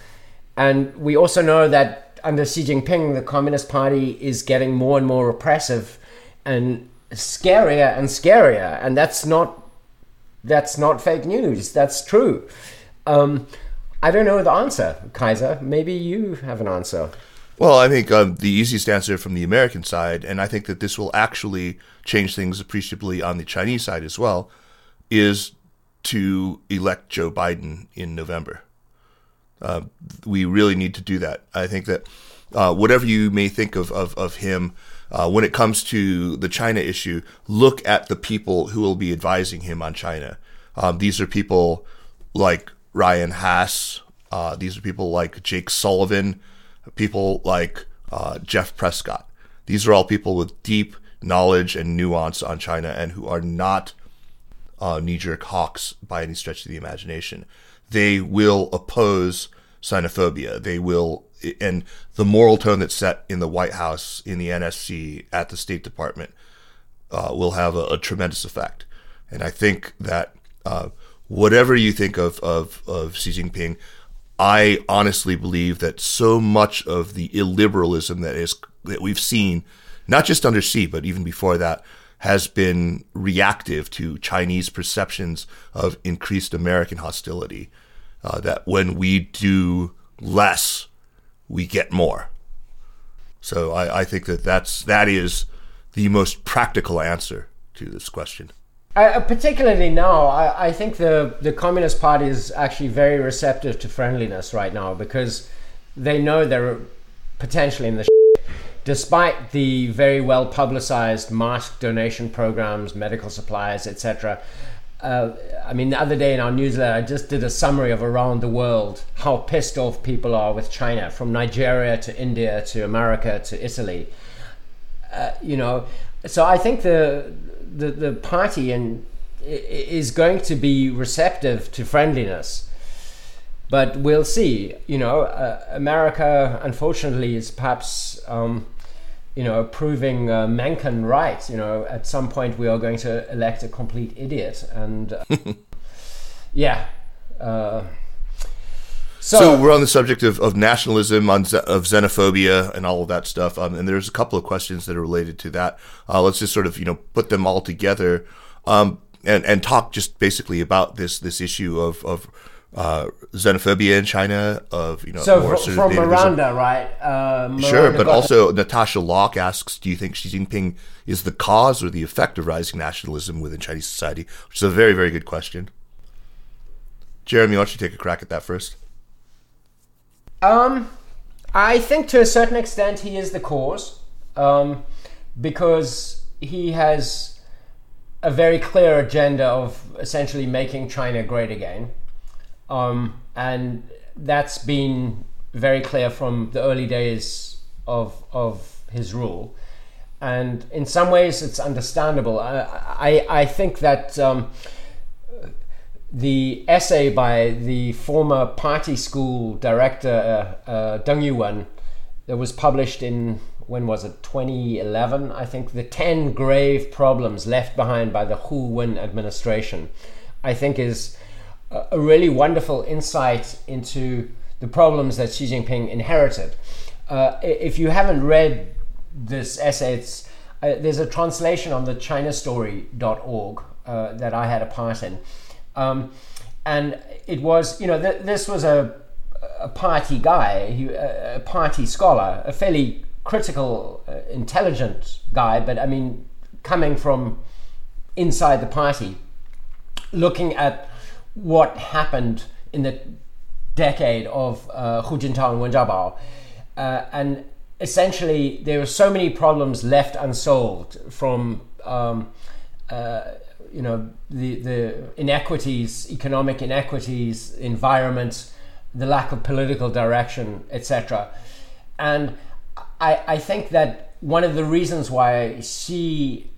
And we also know that under Xi Jinping, the Communist Party is getting more and more repressive and scarier and scarier. And that's not that's not fake news. That's true. Um, I don't know the answer, Kaiser. Maybe you have an answer. Well, I think um, the easiest answer from the American side, and I think that this will actually change things appreciably on the Chinese side as well, is to elect Joe Biden in November. Uh, we really need to do that. I think that uh, whatever you may think of, of, of him, uh, when it comes to the China issue, look at the people who will be advising him on China. Um, these are people like Ryan Hass. Uh, these are people like Jake Sullivan, people like uh, Jeff Prescott. These are all people with deep knowledge and nuance on China and who are not uh, knee jerk hawks by any stretch of the imagination. They will oppose xenophobia. They will, and the moral tone that's set in the White House, in the NSC, at the State Department uh, will have a, a, tremendous effect. And I think that uh, whatever you think of, of, of Xi Jinping, I honestly believe that so much of the illiberalism that is that we've seen, not just under Xi, but even before that, has been reactive to Chinese perceptions of increased American hostility. Uh, that when we do less, we get more. So I, I think that that's that is the most practical answer to this question. Particularly now, I, I, think the, the Communist Party is actually very receptive to friendliness right now because they know they're potentially in the despite the very well publicized mask donation programs, medical supplies, etc. Uh, I mean, the other day in our newsletter, I just did a summary of around the world how pissed off people are with China, from Nigeria to India to America to Italy. Uh, you know, so I think the the, the party and is going to be receptive to friendliness but we'll see. You know, uh, America, unfortunately, is perhaps, um, you know, proving uh, Mencken right. You know, at some point we are going to elect a complete idiot, and uh, yeah. Uh, so, so, we're on the subject of, of nationalism, on of xenophobia, and all of that stuff. Um, and there's a couple of questions that are related to that. Uh, let's just sort of you know put them all together, um, and and talk just basically about this this issue of of uh, xenophobia in China. Of you know, so fr- from Miranda, right? Uh, Miranda sure, but also Natasha Locke asks, do you think Xi Jinping is the cause or the effect of rising nationalism within Chinese society? Which is a very very good question. Jeremy, why don't you take a crack at that first? Um, I think to a certain extent he is the cause, um, because he has a very clear agenda of essentially making China great again, um, and that's been very clear from the early days of of his rule. And in some ways, it's understandable. I I, I think that. Um, the essay by the former party school director uh, uh, Deng Yuwen that was published in when was it 2011 I think the 10 grave problems left behind by the Hu Wen administration I think is a really wonderful insight into the problems that Xi Jinping inherited. Uh, if you haven't read this essay, uh, there's a translation on the chinastory.org uh, that I had a part in. Um, and it was, you know, th- this was a, a party guy, he, a, party scholar, a fairly critical, uh, intelligent guy, but I mean, coming from inside the party, looking at what happened in the decade of uh, Hu Jintao and Wen Jiabao. Uh, and essentially, there were so many problems left unsolved from um, uh, you know the the inequities, economic inequities, environment, the lack of political direction, etc. And I I think that one of the reasons why Xi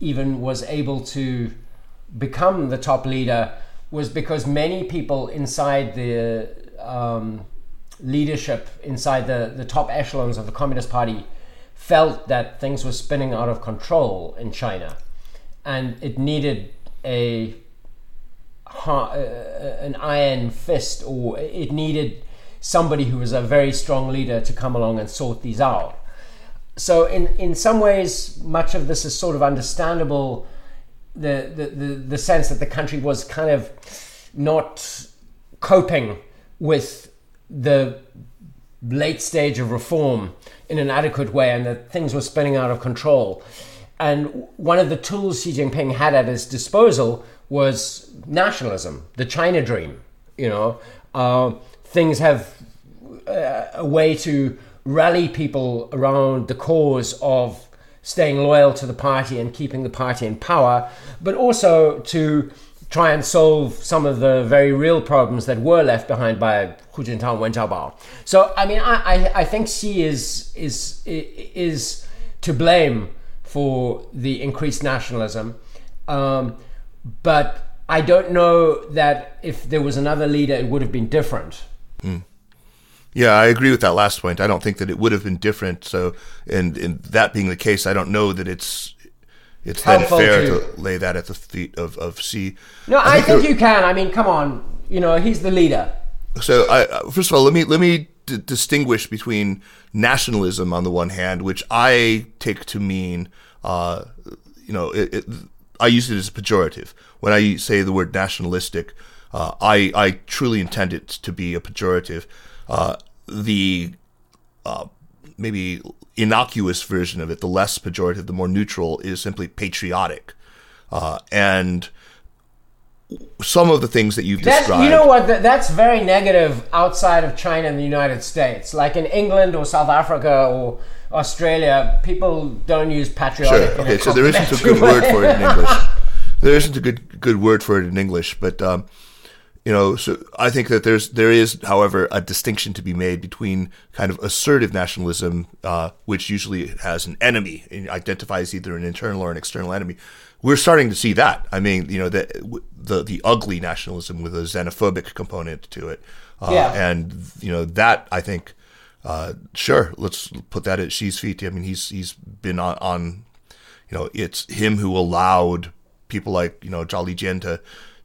even was able to become the top leader was because many people inside the um, leadership, inside the, the top echelons of the Communist Party, felt that things were spinning out of control in China and it needed a uh, an iron fist, or it needed somebody who was a very strong leader to come along and sort these out. So, in in some ways, much of this is sort of understandable. The the the, the sense that the country was kind of not coping with the late stage of reform in an adequate way, and that things were spinning out of control. And one of the tools Xi Jinping had at his disposal was nationalism, the China dream. You know, uh, things have uh, a way to rally people around the cause of staying loyal to the party and keeping the party in power, but also to try and solve some of the very real problems that were left behind by Hu Jintao and Wen Jiabao. So, I mean, I, I, I think Xi is is is to blame for the increased nationalism. Um, but I don't know that if there was another leader, it would have been different. Mm. Yeah, I agree with that last point. I don't think that it would have been different. So, and, and that being the case, I don't know that it's it's then fair to, to, lay that at the feet of of Xi. No, I, I think, think you can. I mean, come on, you know, he's the leader. So, I, first of all, let me let me d- distinguish between nationalism on the one hand, which I take to mean uh, you know, it, it, I use it as a pejorative. When I say the word nationalistic, uh, I, I truly intend it to be a pejorative. Uh, the uh, maybe innocuous version of it, the less pejorative, the more neutral, is simply patriotic. Uh, and some of the things that you've That's, described. you know what? That's very negative outside of China and the United States. Like in England or South Africa or Australia, people don't use patriotic. Sure. Okay. So there isn't a good word for it in English. There isn't a good good word for it in English, but um, you know, so I think that there's there is, however, a distinction to be made between kind of assertive nationalism, uh, which usually has an enemy and identifies either an internal or an external enemy. We're starting to see that. I mean, you know, the the the ugly nationalism with a xenophobic component to it, uh, Yeah. and you know that I think. Uh, sure, let's put that at Xi's feet. I mean, he's he's been on, on you know, it's him who allowed people like you know Zhao Lijian to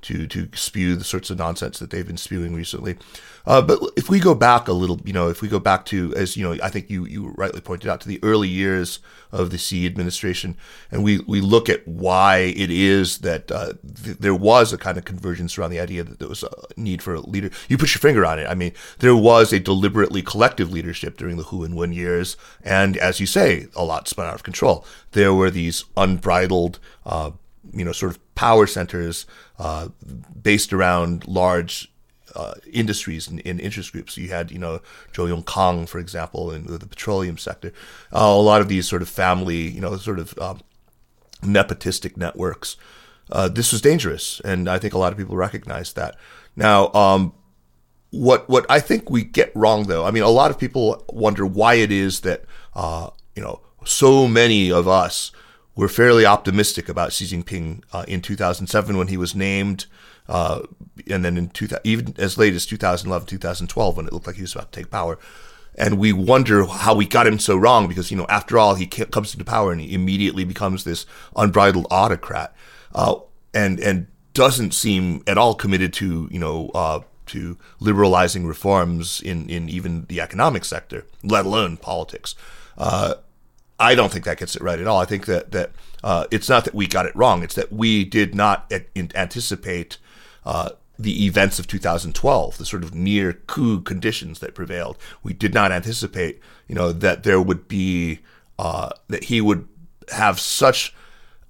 to to spew the sorts of nonsense that they've been spewing recently. Uh, but if we go back a little, you know, if we go back to as you know, I think you you rightly pointed out to the early years of the Xi administration, and we we look at why it is that uh, th- there was a kind of convergence around the idea that there was a need for a leader. You put your finger on it. I mean, there was a deliberately collective leadership during the Hu and Wen years, and as you say, a lot spun out of control. There were these unbridled. Uh, you know, sort of power centers uh, based around large uh, industries and, and interest groups. You had, you know, Zhou Yongkang, for example, in the petroleum sector. Uh, a lot of these sort of family, you know, sort of um, nepotistic networks. Uh, this was dangerous, and I think a lot of people recognize that. Now, um, what what I think we get wrong, though, I mean, a lot of people wonder why it is that uh, you know so many of us were fairly optimistic about Xi Jinping uh, in 2007 when he was named, uh, and then in 2000, even as late as 2011, 2012 when it looked like he was about to take power. And we wonder how we got him so wrong because, you know, after all, he comes into power and he immediately becomes this unbridled autocrat, uh, and and doesn't seem at all committed to, you know, uh, to liberalizing reforms in in even the economic sector, let alone politics. Uh, I don't think that gets it right at all. I think that that uh, it's not that we got it wrong; it's that we did not anticipate uh, the events of 2012, the sort of near coup conditions that prevailed. We did not anticipate, you know, that there would be uh, that he would have such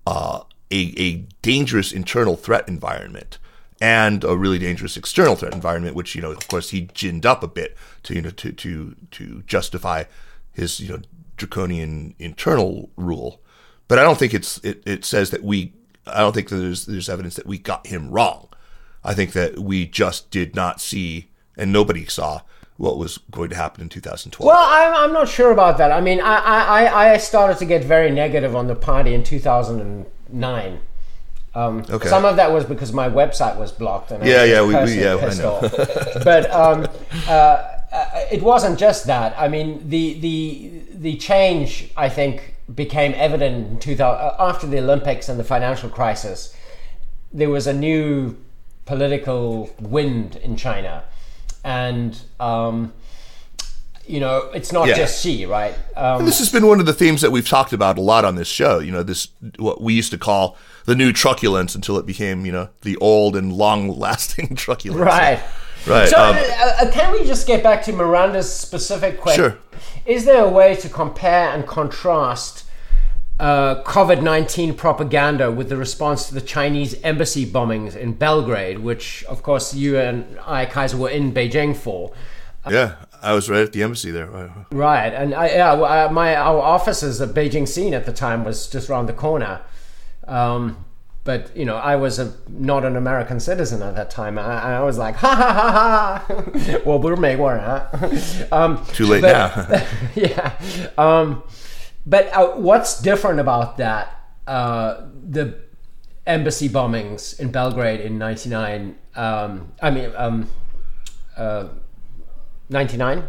uh, a a dangerous internal threat environment and a really dangerous external threat environment, which you know, of course, he ginned up a bit to you know to to to justify his you know draconian internal rule. But I don't think it's it, it says that we. I don't think that there's there's evidence that we got him wrong. I think that we just did not see, and nobody saw what was going to happen in 2012. Well, I'm, I'm not sure about that. I mean, I, I, I started to get very negative on the party in 2009. Um, Okay. Some of that was because my website was blocked. And Yeah, yeah, we- we- yeah, I know. but um, uh, uh, it wasn't just that. I mean, the the the change I think became evident in 2000 uh, after the Olympics and the financial crisis. There was a new political wind in China, and um, you know, it's not Yeah. just Xi, right? Um, This has been one of the themes that we've talked about a lot on this show. You know, this what we used to call the new truculence until it became, you know, the old and long-lasting truculence. right. Right. So, um, uh, uh, can we just get back to Miranda's specific question? Sure. Is there a way to compare and contrast uh, COVID 19 propaganda with the response to the Chinese embassy bombings in Belgrade, which, of course, you and I, Kaiser, were in Beijing for? yeah, I was right at the embassy there. Right, and I, yeah, uh, my our offices at Beijing scene at the time was just around the corner. Um, but you know i was a, not an american citizen at that time. I, I was like ha ha ha ha well we're Mayweather, huh? Um, too late but, now. Yeah. Um, but uh, what's different about that uh, the embassy bombings in belgrade in 99 um, i mean um, uh, 99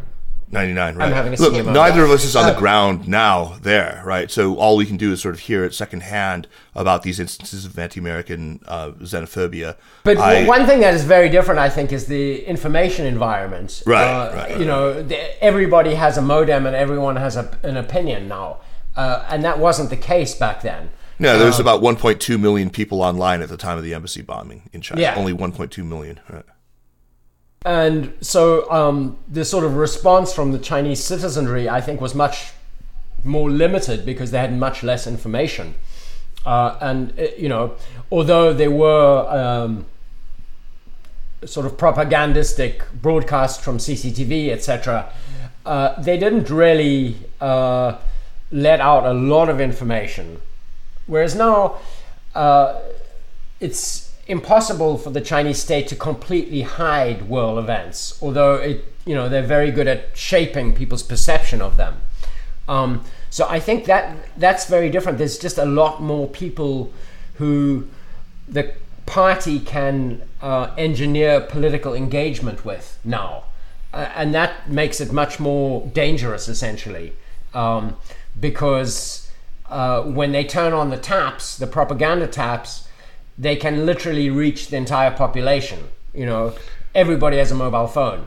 99, right? having a Look, CMO. neither of us is on the Uh, ground now there, right? So all we can do is sort of hear it secondhand about these instances of anti-American uh, xenophobia. But I- one thing that is very different, I think, is the information environment. Right, Uh, right, right, You know, the, everybody has a modem and everyone has a, an opinion now, uh, and that wasn't the case back then. No, there's uh, about 1.2 million people online at the time of the embassy bombing in China. Yeah. Only 1.2 million. Right. And so um, the sort of response from the Chinese citizenry, I think, was much more limited because they had much less information. Uh, and, uh, you know, although there were um, sort of propagandistic broadcasts from CCTV, etc., uh, they didn't really uh, let out a lot of information. Whereas now, uh, it's impossible for the Chinese state to completely hide world events, although it, you know, they're very good at shaping people's perception of them. Um, so I think that that's very different. There's just a lot more people who the party can uh, engineer political engagement with now, uh, and that makes it much more dangerous, essentially, um, because uh, when they turn on the taps, the propaganda taps, they can literally reach the entire population. You know, everybody has a mobile phone.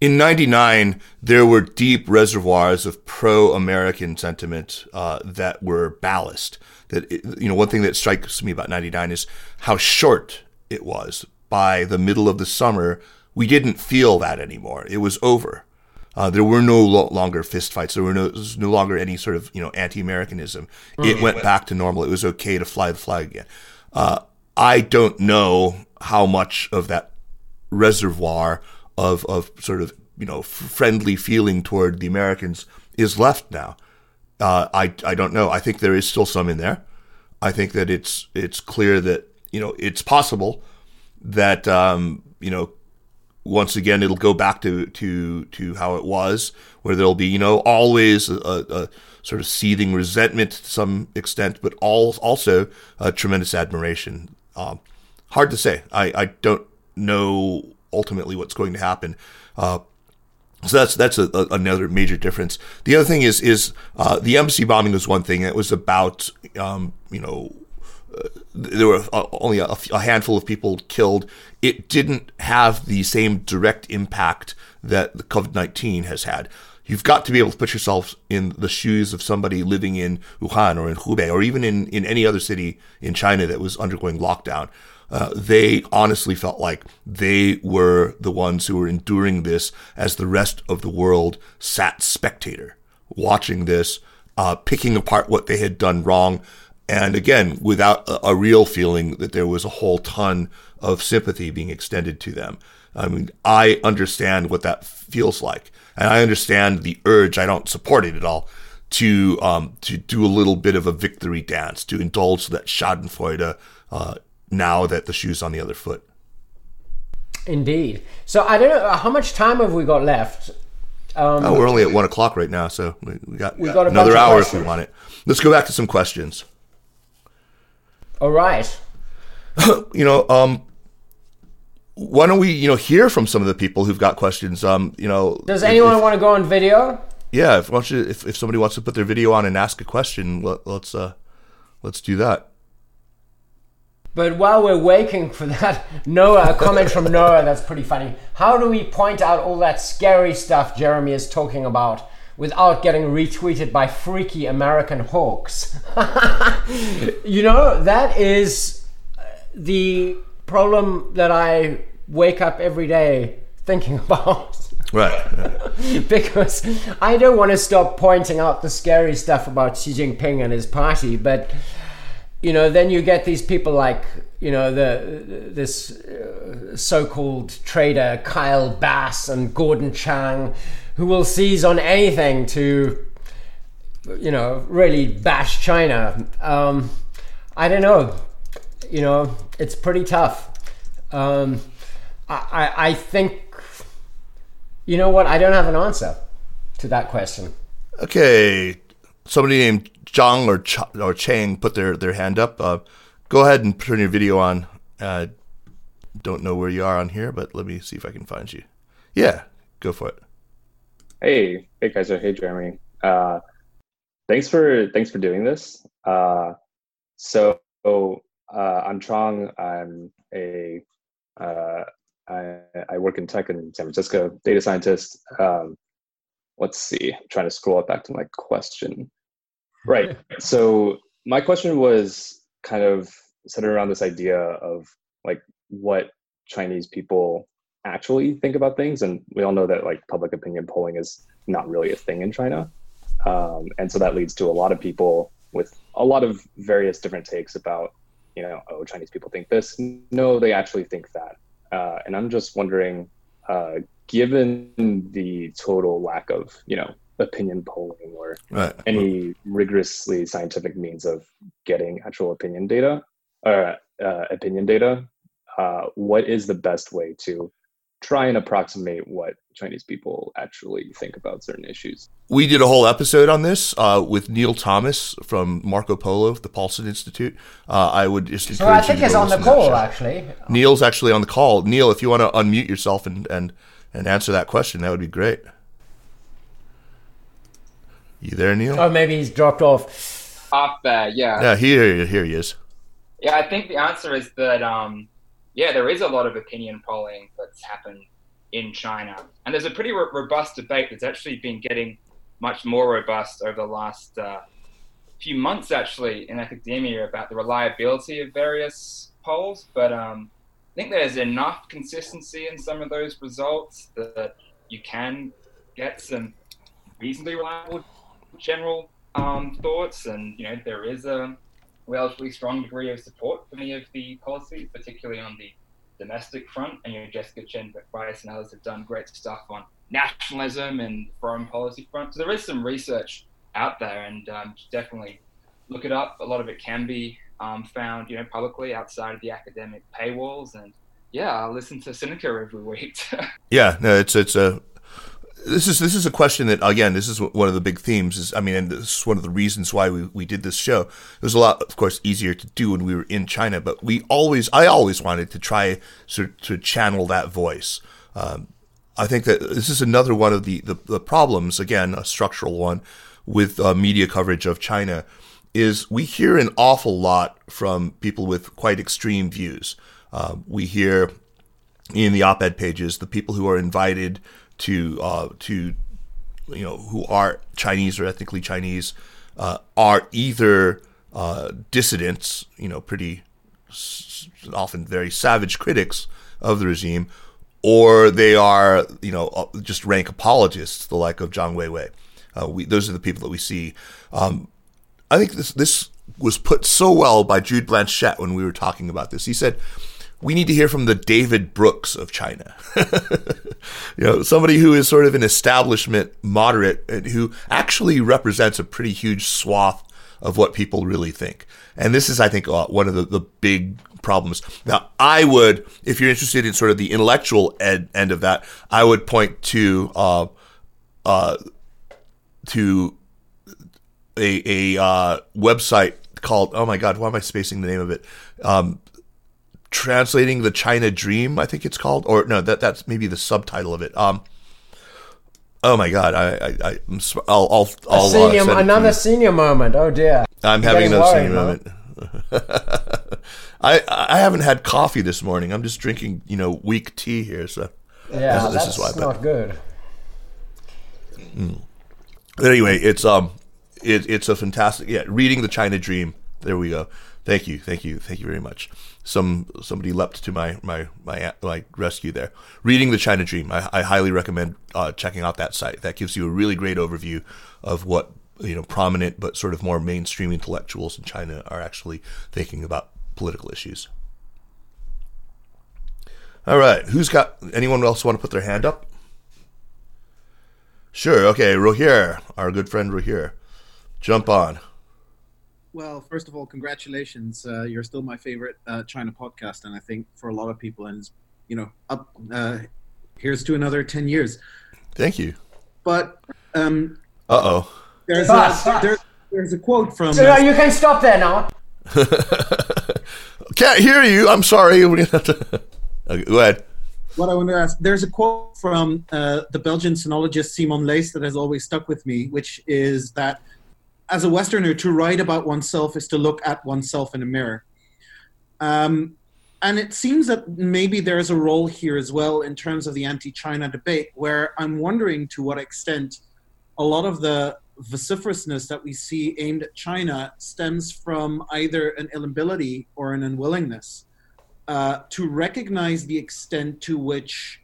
In 99, there were deep reservoirs of pro American sentiment uh, that were ballast. That, you know, one thing that strikes me about 99 is how short it was. By the middle of the summer, we didn't feel that anymore. It was over. Uh, there were no lo- longer fistfights. There were no, there no longer any sort of you know anti-Americanism. Mm-hmm. It went back to normal. It was okay to fly the flag again. Uh, I don't know how much of that reservoir of of sort of you know friendly feeling toward the Americans is left now. Uh, I I don't know. I think there is still some in there. I think that it's it's clear that you know it's possible that um, you know once again it'll go back to to to how it was, where there'll be you know always a, a sort of seething resentment to some extent, but all also a tremendous admiration. Um, hard to say. I I don't know ultimately what's going to happen. Uh, so that's that's a, a, another major difference. The other thing is is uh, the embassy bombing was one thing. It was about um, you know uh, there were uh, only a, a, handful of people killed. It didn't have the same direct impact that the COVID nineteen has had. You've got to be able to put yourself in the shoes of somebody living in Wuhan or in Hubei or even in, in any other city in China that was undergoing lockdown. Uh, they honestly felt like they were the ones who were enduring this as the rest of the world sat spectator, watching this, uh, picking apart what they had done wrong. And again, without a, a real feeling that there was a whole ton of sympathy being extended to them. I mean, I understand what that feels like. And I understand the urge. I don't support it at all to um, to do a little bit of a victory dance, to indulge that Schadenfreude uh, now that the shoe's on the other foot. Indeed. So I don't know how much time have we got left. Um, oh, we're only at one o'clock right now, so we, we got, we got another hour if we want it. Let's go back to some questions. All right. you know, um, why don't we, you know, hear from some of the people who've got questions? Um, you know, does anyone if, want to go on video? Yeah, if, if if somebody wants to put their video on and ask a question, let, let's uh, let's do that. But while we're waiting for that, Noah, a comment from Noah that's pretty funny. How do we point out all that scary stuff Jeremy is talking about without getting retweeted by freaky American hawks? you know, that is the problem that I wake up every day thinking about. Right. because I don't want to stop pointing out the scary stuff about Xi Jinping and his party, but you know, then you get these people like, you know, the this uh, so-called trader Kyle Bass and Gordon Chang, who will seize on anything to, you know, really bash China. Um, I don't know. You know, it's pretty tough. Um, I, I, I think, you know what? I don't have an answer to that question. Okay, somebody named Zhang or Ch- or Chang put their, their hand up. Uh, go ahead and turn your video on. Uh, don't know where you are on here, but let me see if I can find you. Yeah, go for it. Hey, hey Kaiser. Hey Jeremy. Uh, thanks for thanks for doing this. Uh, so uh, I'm Chong. I'm a uh, I, I work in tech in San Francisco, data scientist. Um, let's see, I'm trying to scroll up back to my question. Right. So my question was kind of centered around this idea of like what Chinese people actually think about things, and we all know that like public opinion polling is not really a thing in China, um, and so that leads to a lot of people with a lot of various different takes about you know oh Chinese people think this, no they actually think that, uh, and I'm just wondering, uh, given the total lack of you know opinion polling or right. any rigorously scientific means of getting actual opinion data or uh, opinion data uh, what is the best way to try and approximate what Chinese people actually think about certain issues. We did a whole episode on this uh, with Neil Thomas from MacroPolo, the Paulson Institute. Uh, I would just encourage so I think he's on the call, actually. Neil's actually on the call. Neil, if you want to unmute yourself and, and, and answer that question, that would be great. You there, Neil? Oh, maybe he's dropped off. Off there, yeah. Yeah, here, here he is. Yeah, I think the answer is that, um, yeah, there is a lot of opinion polling that's happened in China, and there's a pretty ro- robust debate that's actually been getting much more robust over the last uh, few months, actually, in academia about the reliability of various polls. But um, I think there's enough consistency in some of those results that you can get some reasonably reliable general um, thoughts, and you know there is a relatively strong degree of support for many of the policies, particularly on the domestic front. And you know Jessica Chen Weiss and others have done great stuff on nationalism and foreign policy front. So there is some research out there, and um, definitely look it up. A lot of it can be um, found, you know, publicly outside of the academic paywalls, and yeah, I listen to Sinica every week. yeah, no, it's it's a this is this is a question that again this is one of the big themes is I mean and this is one of the reasons why we, we did this show. It was a lot of course easier to do when we were in China but we always I always wanted to try sort to channel that voice. Um, I think that this is another one of the, the, the problems again a structural one with uh, media coverage of China is we hear an awful lot from people with quite extreme views. Uh, we hear in the op-ed pages the people who are invited to uh, to you know who are Chinese or ethnically Chinese uh, are either uh, dissidents, you know, pretty often very savage critics of the regime, or they are you know uh, just rank apologists, the like of Zhang Weiwei. Uh, we, those are the people that we see. Um, I think this this was put so well by Jude Blanchette when we were talking about this. He said we need to hear from the David Brooks of China. you know, somebody who is sort of an establishment moderate and who actually represents a pretty huge swath of what people really think. And this is, I think, uh, one of the, the big problems. Now, I would, if you're interested in sort of the intellectual ed- end of that, I would point to, uh, uh, to a, a uh, website called, oh my God, why am I spacing the name of it? Um, translating the China Dream, I think it's called, or no, that that's maybe the subtitle of it. Um, oh my God, I, I, I am I'll, I'll, I'll senior, uh, another senior moment. Oh dear, I'm You're having another senior moment. I I haven't had coffee this morning. I'm just drinking, you know, weak tea here. So yeah, this, this is why. not good. Mm. But anyway, it's um, it, it's a fantastic yeah. Reading the China Dream. There we go. Thank you, thank you, thank you very much some somebody leapt to my my my my rescue there. Reading the China Dream, I, I highly recommend uh, checking out that site. That gives you a really great overview of what you know prominent but sort of more mainstream intellectuals in China are actually thinking about political issues. All right, who's got anyone else want to put their hand up? Sure. Okay, Rohir, our good friend Rohir, jump on. Well, first of all, congratulations. Uh, you're still my favorite uh, China podcast, and I think for a lot of people, and you know, up uh, here's to another ten years. Thank you. But um, uh oh, there's a there, there's a quote from. So, uh, you can stop there now. Can't hear you. I'm sorry. We're gonna have to. Okay, go ahead. What I want to ask, there's a quote from uh, the Belgian sinologist Simon Leys that has always stuck with me, which is that as a Westerner, to write about oneself is to look at oneself in a mirror. Um, and it seems that maybe there's a role here as well in terms of the anti China debate, where I'm wondering to what extent a lot of the vociferousness that we see aimed at China stems from either an inability or an unwillingness uh, to recognize the extent to which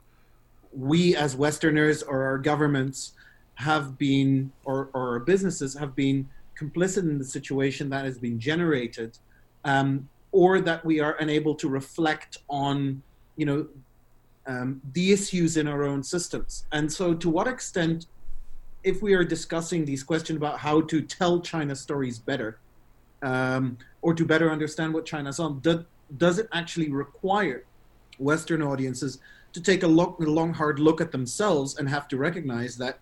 we as Westerners or our governments have been, or, or businesses have been complicit in the situation that has been generated, um, or that we are unable to reflect on, you know, um, the issues in our own systems. And so, to what extent, if we are discussing these questions about how to tell China stories better, um, or to better understand what China's on, do, does it actually require Western audiences to take a, look, a long, hard look at themselves and have to recognize that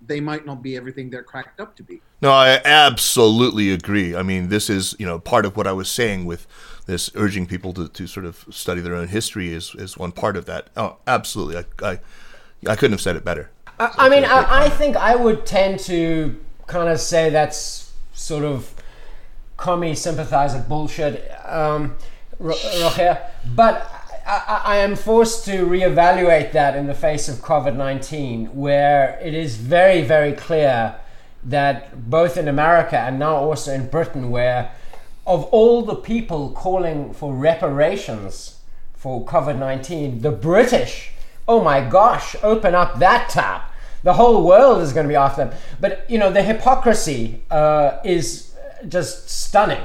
they might not be everything they're cracked up to be. No, I absolutely agree. I mean, this is you know part of what I was saying with this urging people to, to sort of study their own history is is one part of that. Oh, absolutely. I I, I couldn't have said it better. I, I mean, I, I think I would tend to kind of say that's sort of commie sympathizer bullshit, um, Roger. But I, I, am forced to reevaluate that in the face of COVID 19, where it is very, very clear that both in America and now also in Britain, where of all the people calling for reparations for COVID 19, the British, oh my gosh, open up that tap. The whole world is going to be after them. But, you know, the hypocrisy uh, is just stunning.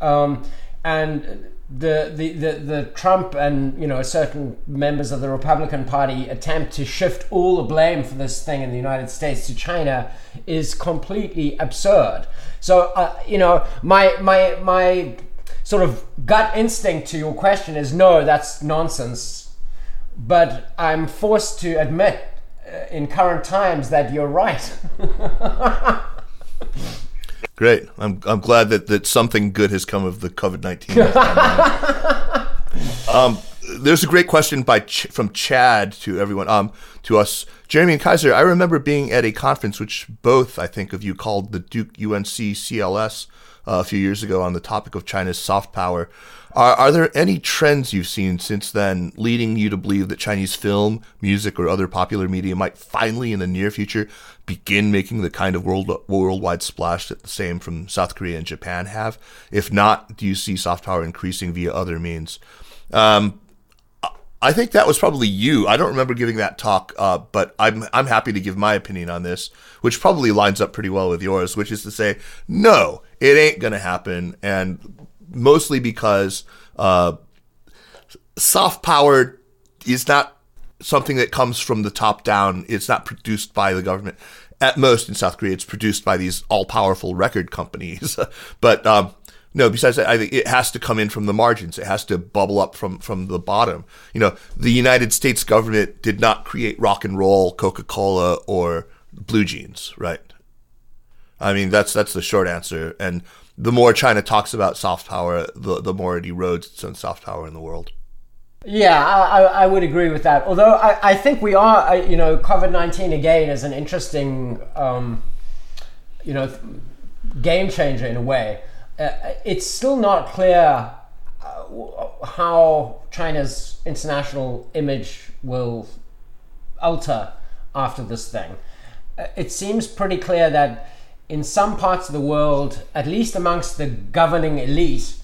Um, and the, the, the, the Trump and you know certain members of the Republican Party attempt to shift all the blame for this thing in the United States to China is completely absurd. So uh, you know my my my sort of gut instinct to your question is no, that's nonsense. But I'm forced to admit uh, in current times that you're right. Great. I'm I'm glad that, that something good has come of the COVID nineteen. um, there's a great question by Ch- from Chad to everyone. Um, to us, Jeremy and Kaiser. I remember being at a conference which both I think of you called the Duke UNC CLS uh, a few years ago on the topic of China's soft power. Are, are there any trends you've seen since then leading you to believe that Chinese film, music, or other popular media might finally, in the near future, begin making the kind of world worldwide splash that the same from South Korea and Japan have? If not, do you see soft power increasing via other means? Um, I think that was probably you. I don't remember giving that talk, uh, but I'm I'm happy to give my opinion on this, which probably lines up pretty well with yours, which is to say, no, it ain't gonna happen, and mostly because uh, soft power is not something that comes from the top down. It's not produced by the government. At most in South Korea, it's produced by these all powerful record companies. but um, no, besides that, I think it has to come in from the margins. It has to bubble up from, from the bottom. You know, the United States government did not create rock and roll, Coca Cola, or blue jeans, right? I mean, that's that's the short answer. And the more China talks about soft power, the, the more it erodes its own soft power in the world. Yeah, I, I would agree with that. Although I, I think we are, you know, COVID 19 again is an interesting, um, you know, game changer in a way. Uh, it's still not clear uh, how China's international image will alter after this thing. Uh, it seems pretty clear that in some parts of the world, at least amongst the governing elite,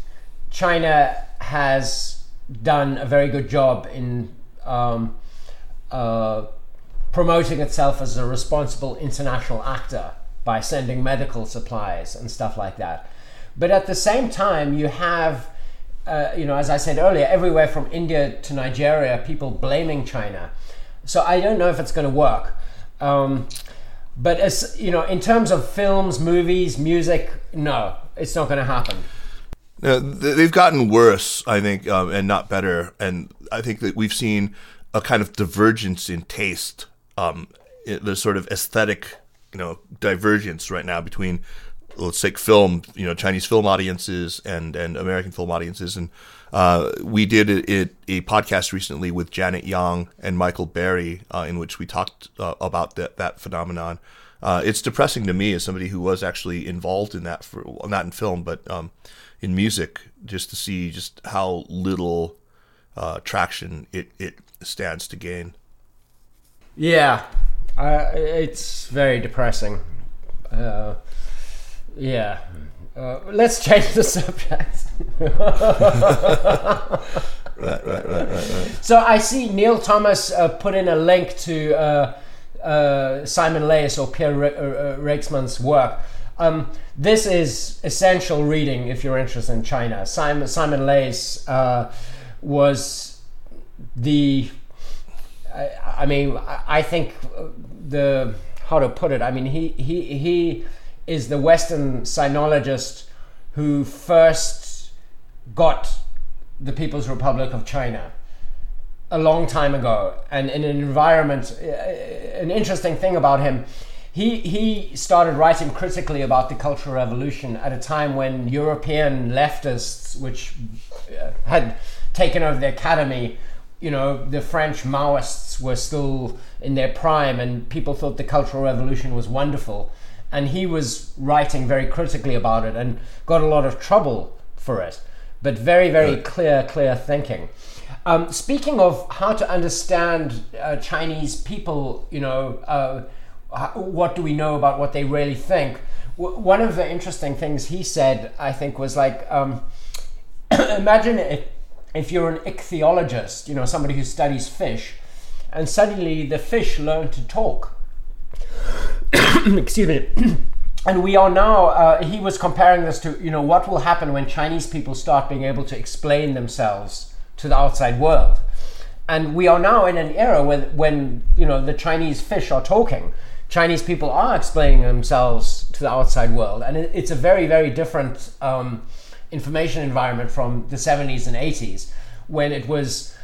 China has done a very good job in um, uh, promoting itself as a responsible international actor by sending medical supplies and stuff like that. But at the same time, you have, uh, you know, as I said earlier, everywhere from India to Nigeria, people blaming China. So I don't know if it's going to work. Um, but as you know, in terms of films, movies, music, no, it's not going to happen. No, they've gotten worse, I think, um, and not better. And I think that we've seen a kind of divergence in taste. Um, there's sort of aesthetic, you know, divergence right now between, let's say, film, you know, Chinese film audiences and and American film audiences. And uh, we did a, a, podcast recently with Janet Yang and Michael Berry, uh, in which we talked uh, about that that phenomenon. Uh, it's depressing to me as somebody who was actually involved in that, for well, not in film, but um, in music, just to see just how little uh, traction it, it stands to gain. Yeah, it's very depressing. Yeah. Uh, let's change the subject. Right, right, right, right, right. So I see Neil Thomas uh, put in a link to uh, uh, Simon Leys or Pierre Re- uh, uh, Ryckmans' work. Um, this is essential reading if you're interested in China. Simon Simon Leys uh, was the. I, I mean, I, I think the how to put it. I mean, he he he is the Western sinologist who first got the People's Republic of China a long time ago, and in an environment. uh, An interesting thing about him, he he started writing critically about the Cultural Revolution at a time when European leftists, which uh, had taken over the academy, you know, the French Maoists were still in their prime, and people thought the Cultural Revolution was wonderful. And he was writing very critically about it and got a lot of trouble for it, but very, very clear, clear thinking. Um, speaking of how to understand uh, Chinese people, you know, uh, what do we know about what they really think? W- one of the interesting things he said, I think, was like, um, imagine if, if you're an ichthyologist, you know, somebody who studies fish, and suddenly the fish learn to talk. Excuse me. and we are now, uh, he was comparing this to, you know, what will happen when Chinese people start being able to explain themselves to the outside world. And we are now in an era when, when you know, the Chinese fish are talking. Chinese people are explaining themselves to the outside world. And it, it's a very, very different um, information environment from the 70s and 80s when it was,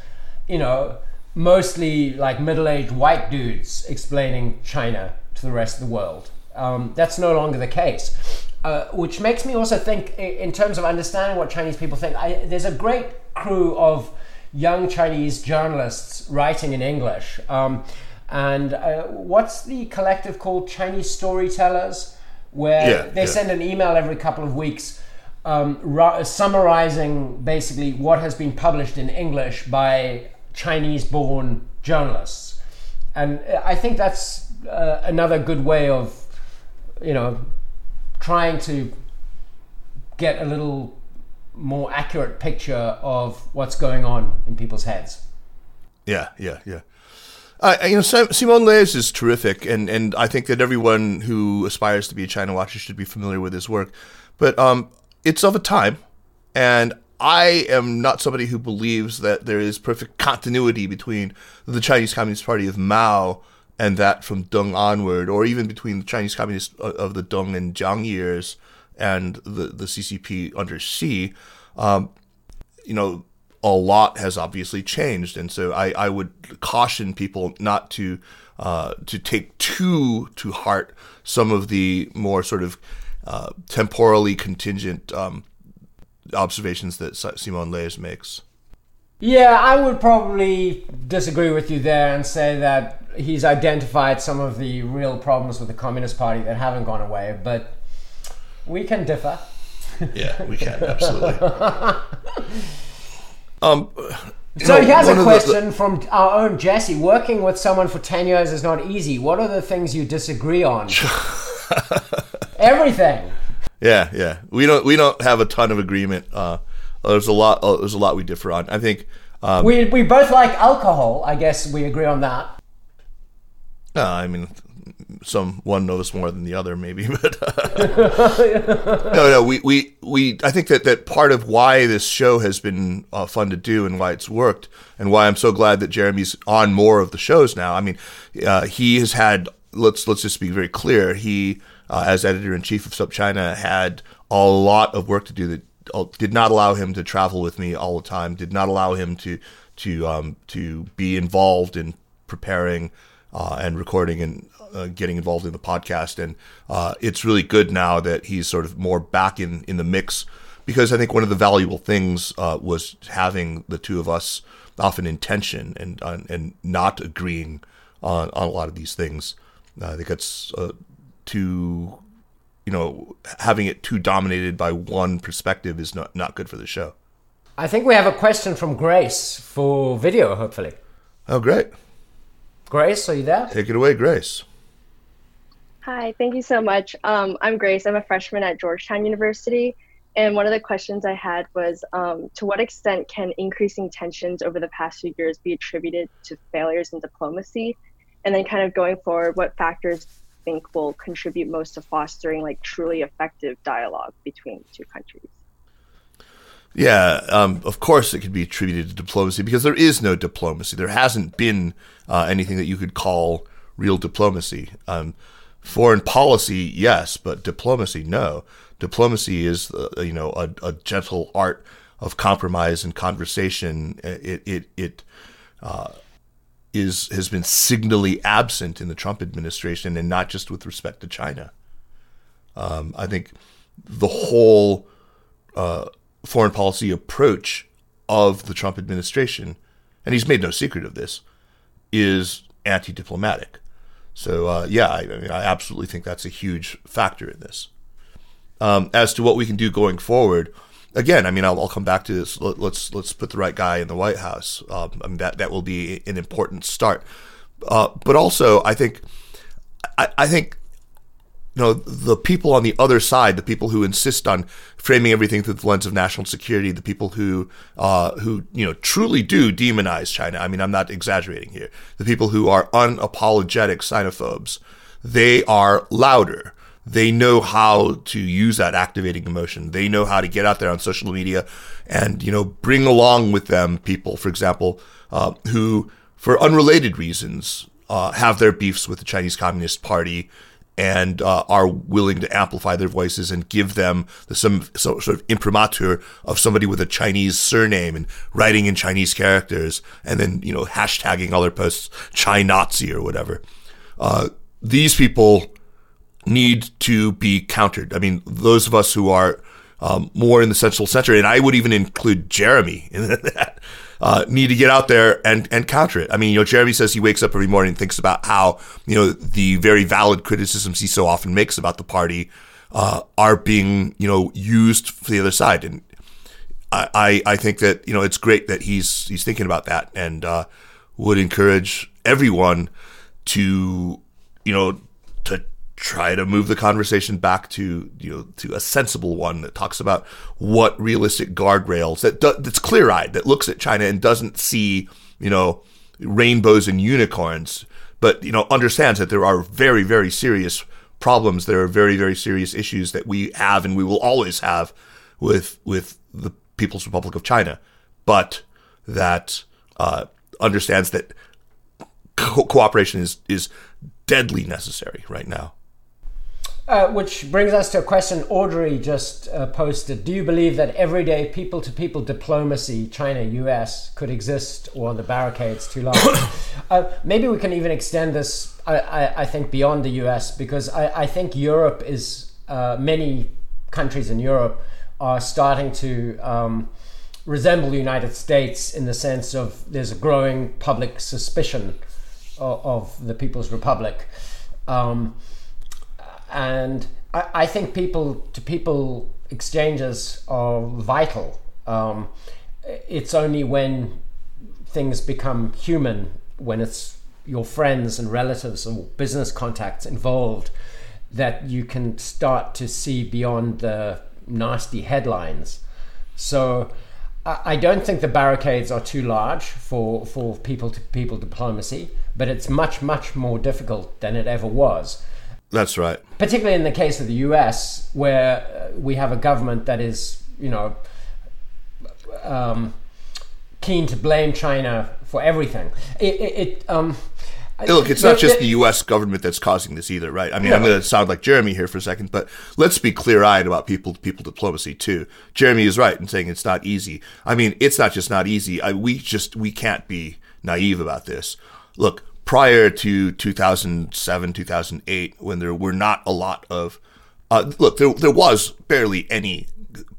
you know, mostly like middle-aged white dudes explaining China to the rest of the world. Um, that's no longer the case, uh, which makes me also think, in terms of understanding what Chinese people think. I, there's a great crew of young Chinese journalists writing in English, um, and uh, what's the collective called? Chinese Storytellers, where Yeah, they yeah. send an email every couple of weeks um, ra- summarizing basically what has been published in English by Chinese born journalists. And uh, I think that's uh, another good way of, you know, trying to get a little more accurate picture of what's going on in people's heads. Yeah, yeah, yeah. Uh, you know, Sim- Simon Leys is terrific, and, and I think that everyone who aspires to be a China watcher should be familiar with his work. But um, it's of a time, and I am not somebody who believes that there is perfect continuity between the Chinese Communist Party of Mao and that from Deng onward, or even between the Chinese Communists of of the Deng and Jiang years and the, the CCP under Xi. Um, you know, a lot has obviously changed, and so I, I would caution people not to uh, to take too to heart some of the more sort of uh, temporally contingent um, observations that Simon Leys makes. Yeah, I would probably disagree with you there and say that he's identified some of the real problems with the Communist Party that haven't gone away, but we can differ. Yeah, we can absolutely. um, So know, here's one a of the- question from our own Jesse. Working with someone for 10 years is not easy. What are the things you disagree on? Everything. Yeah, yeah. We don't we don't have a ton of agreement. Uh, there's a lot. Uh, there's a lot we differ on. I think. Um, We, we both like alcohol. I guess we agree on that. uh, I mean, some one knows more than the other, maybe, but uh, no, no. We, we we I think that that part of why this show has been uh, fun to do and why it's worked and why I'm so glad that Jeremy's on more of the shows now. I mean, uh, he has had. Let's let's just be very clear. He, uh, as editor in chief of SupChina, had a lot of work to do that did not allow him to travel with me all the time. Did not allow him to to um, to be involved in preparing uh, and recording and uh, getting involved in the podcast. And uh, it's really good now that he's sort of more back in, in the mix because I think one of the valuable things uh, was having the two of us often in tension and uh, and not agreeing on, on a lot of these things. Uh, I think uh, too, you know, having it too dominated by one perspective is not, not good for the show. I think we have a question from Grace for video, hopefully. Oh, great. Grace, are you there? Take it away, Grace. Hi, thank you so much. Um, I'm Grace. I'm a freshman at Georgetown University. And one of the questions I had was um, to what extent can increasing tensions over the past few years be attributed to failures in diplomacy? And then, kind of going forward, what factors think will contribute most to fostering like truly effective dialogue between the two countries? Yeah, um, of course it could be attributed to diplomacy because there is no diplomacy. There hasn't been uh, anything that you could call real diplomacy. Um, foreign policy, yes, but diplomacy, no diplomacy is uh, you know a, a, gentle art of compromise and conversation. It it it uh, is has been signally absent in the Trump administration, and not just with respect to China. Um, I think the whole uh, foreign policy approach of the Trump administration, and he's made no secret of this, is anti-diplomatic. So uh, yeah, I, I, mean, I absolutely think that's a huge factor in this um, as to what we can do going forward. Again, I mean, I'll, I'll come back to this. Let, us let's, let's put the right guy in the White House. Um, I mean, that that will be an important start. Uh, but also, I think, I, I think you know, the people on the other side, the people who insist on framing everything through the lens of national security, the people who, uh, who, you know, truly do demonize China. I mean, I'm not exaggerating here. The people who are unapologetic xenophobes, they are louder. They know how to use that activating emotion. They know how to get out there on social media and, you know, bring along with them people, for example, uh, who, for unrelated reasons, uh, have their beefs with the Chinese Communist Party and uh, are willing to amplify their voices and give them the, some sort of imprimatur of somebody with a Chinese surname and writing in Chinese characters and then, you know, hashtagging all their posts China Nazi or whatever. Uh, these people need to be countered. I mean, those of us who are um, more in the central center, and I would even include Jeremy in that, uh, need to get out there and, and counter it. I mean, you know, Jeremy says he wakes up every morning and thinks about how, you know, the very valid criticisms he so often makes about the party uh, are being, you know, used for the other side. And I, I, think that, you know, it's great that he's, he's thinking about that and uh, would encourage everyone to, you know, to try to move the conversation back to you know to a sensible one that talks about what realistic guardrails that do, that's clear eyed that looks at China and doesn't see you know rainbows and unicorns, but you know understands that there are very very serious problems. There are very very serious issues that we have and we will always have with with the People's Republic of China, but that uh, understands that co- cooperation is is deadly necessary right now. Uh, which brings us to a question Audrey just uh, posted. Do you believe that everyday people to people diplomacy, China US, could exist or the barricades too large? uh, maybe we can even extend this, I, I, I think, beyond the US because I, I think Europe is, uh, many countries in Europe are starting to um, resemble the United States in the sense of there's a growing public suspicion of, of the People's Republic. Um, and I, I think people to people exchanges are vital. Um, it's only when things become human, when it's your friends and relatives or business contacts involved, that you can start to see beyond the nasty headlines. So I don't think the barricades are too large for, for people to people diplomacy, but it's much, much more difficult than it ever was. That's right. Particularly in the case of the US, where uh, we have a government that is, you know, um, keen to blame China for everything. It, it, it um, Look, it's not just the U.S. government that's causing this either, right? I mean, I'm going to sound like Jeremy here for a second, but let's be clear-eyed about people-to-people diplomacy too. Jeremy is right in saying it's not easy. I mean, it's not just not easy. I, we just we can't be naive about this. Look, prior to 2007, 2008, when there were not a lot of, uh, look, there, there was barely any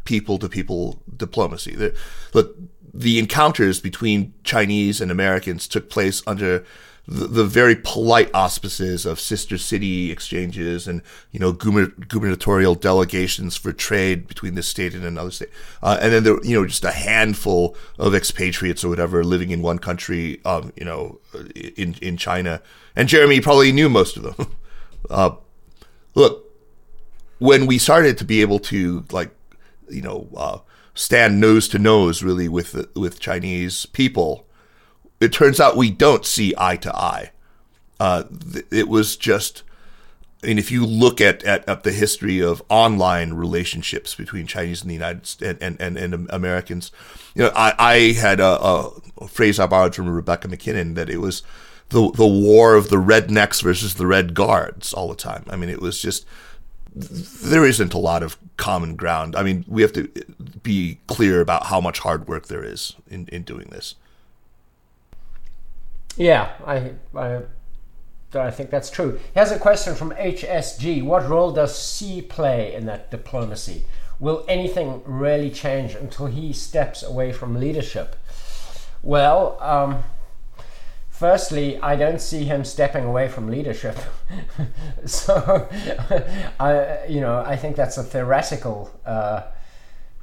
people to people diplomacy. The, look, the encounters between Chinese and Americans took place under the, the, very polite auspices of sister city exchanges and you know gubernatorial delegations for trade between this state and another state, uh, and then there you know just a handful of expatriates or whatever living in one country, um, you know, in in China. And Jeremy probably knew most of them. uh, look, when we started to be able to like, you know, uh, stand nose to nose really with with Chinese people, it turns out we don't see eye to eye. Uh, it was just, mean, if you look at, at, at, the history of online relationships between Chinese and the United States and, and, and, and Americans, you know, I, I had a, a, phrase I borrowed from Rebecca MacKinnon that it was the, the war of the rednecks versus the red guards all the time. I mean, it was just, there isn't a lot of common ground. I mean, we have to be clear about how much hard work there is in, in doing this. Yeah, I, I, I think that's true. Here's a question from HSG. What role does Xi play in that diplomacy? Will anything really change until he steps away from leadership? Well, um, firstly, I don't see him stepping away from leadership. so, I, you know, I think that's a theoretical uh,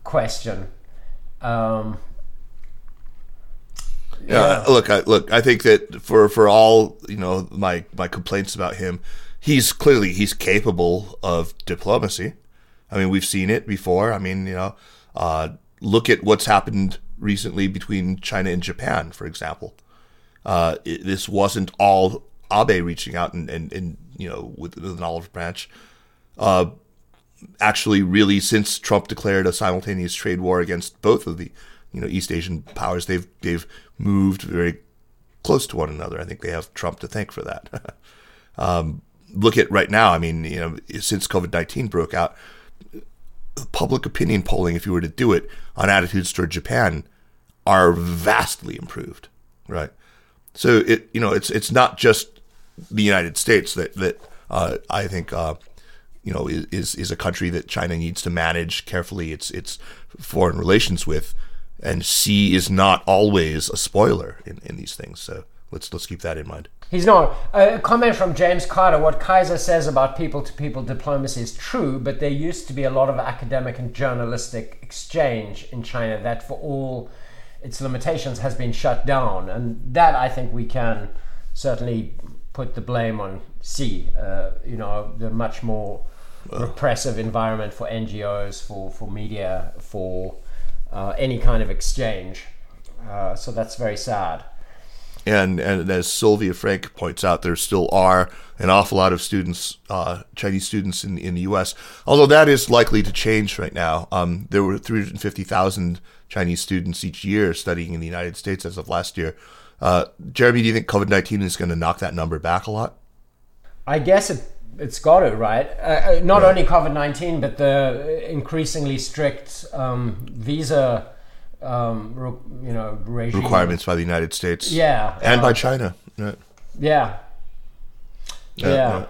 question. Um, yeah. look, I, look. I think that for for all you know, my my complaints about him, he's clearly he's capable of diplomacy. I mean, we've seen it before. I mean, you know, uh, look at what's happened recently between China and Japan, for example. Uh, it, this wasn't all Abe reaching out and, and, and you know with, with an olive branch. Uh, actually, really, since Trump declared a simultaneous trade war against both of the you know East Asian powers, they've they've moved very close to one another. I think they have Trump to thank for that. um, look at right now. I mean, you know, since COVID nineteen broke out, public opinion polling, if you were to do it on attitudes toward Japan, are vastly improved. Right. So it you know it's it's not just the United States that that uh, I think uh, you know is is a country that China needs to manage carefully its its foreign relations with and Xi is not always a spoiler in, in these things. So let's let's keep that in mind. He's not. A comment from James Carter. What Kaiser says about people to people diplomacy is true, but there used to be a lot of academic and journalistic exchange in China that, for all its limitations, has been shut down. And that I think we can certainly put the blame on Xi, Uh, you know, the much more repressive environment for NGOs, for, for media, for uh, any kind of exchange. Uh, so that's very sad. And and as Sylvia Frank points out, there still are an awful lot of students, uh, Chinese students in in the U.S. Although that is likely to change right now. Um, there were 350,000 Chinese students each year studying in the United States as of last year. Uh, Jeremy, do you think COVID 19 is going to knock that number back a lot? I guess it it's got it right. Uh, uh not only COVID nineteen, but the increasingly strict um, visa, um, re- you know, regime. requirements by the United States. Yeah, and uh, by China. Yeah. Yeah. yeah. yeah.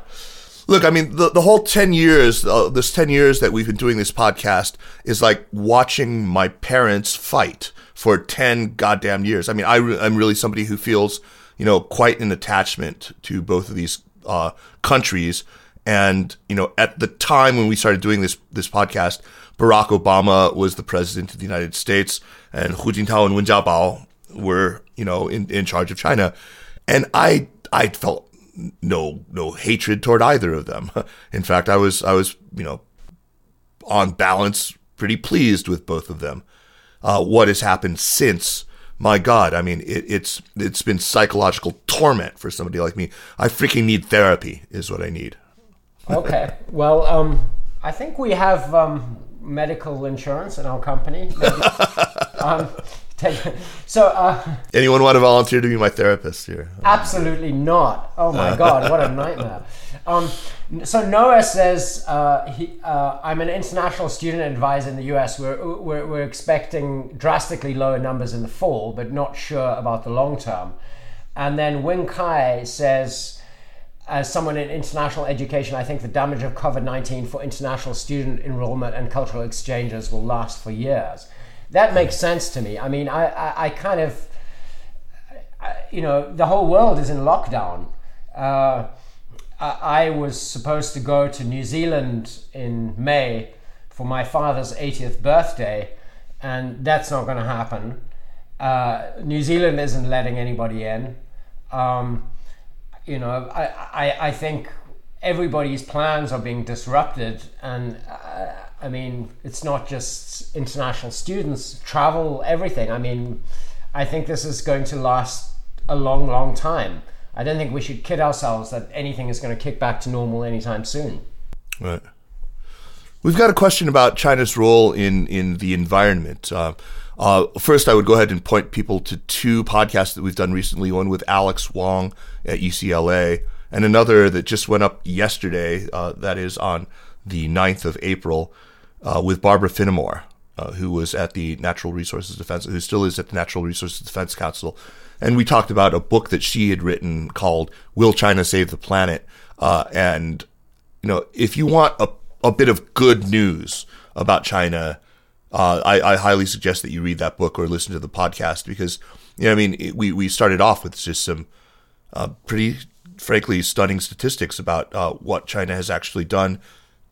Look, I mean, the, the whole 10 years, uh, this 10 years that we've been doing this podcast is like watching my parents fight for 10 goddamn years. I mean, I re- I'm really somebody who feels, you know, quite an attachment to both of these uh, countries. And you know, at the time when we started doing this this podcast, Barack Obama was the president of the United States, and Hu Jintao and Wen Jiabao were you know in, in charge of China, and I I felt no no hatred toward either of them. In fact, I was I was you know on balance pretty pleased with both of them. Uh, what has happened since my God, I mean, it, it's it's been psychological torment for somebody like me. I freaking need therapy, is what I need. okay, well, um, I think we have um, medical insurance in our company. um, so, uh, anyone want to volunteer to be my therapist here? Absolutely not. Oh my God, what a nightmare. Um, so Noah says uh, he, uh, I'm an international student advisor in the US. We're, we're, we're expecting drastically lower numbers in the fall, but not sure about the long term. And then Wing Kai says, as someone in international education, I think the damage of COVID 19 for international student enrollment and cultural exchanges will last for years. That makes sense to me. I mean, I, I, I kind of, you know, the whole world is in lockdown. Uh, I was supposed to go to New Zealand in May for my father's 80th birthday, and that's not going to happen. Uh, New Zealand isn't letting anybody in. Um, you know, I, I, I think everybody's plans are being disrupted, and uh, I mean, it's not just international students, travel, everything. I mean, I think this is going to last a long, long time. I don't think we should kid ourselves that anything is going to kick back to normal anytime soon. Right. We've got a question about China's role in in the environment. Uh, uh, first, I would go ahead and point people to two podcasts that we've done recently. One with Alex Wang at UCLA, and another that just went up yesterday. Uh, that is on the 9th of April uh, with Barbara Finamore, uh, who was at the Natural Resources Defense, who still is at the Natural Resources Defense Council. And we talked about a book that she had written called "Will China Save the Planet?" Uh, and you know, if you want a a bit of good news about China, uh, I, I, highly suggest that you read that book or listen to the podcast because, you know, I mean, it, we, we started off with just some uh, pretty, frankly, stunning statistics about uh, what China has actually done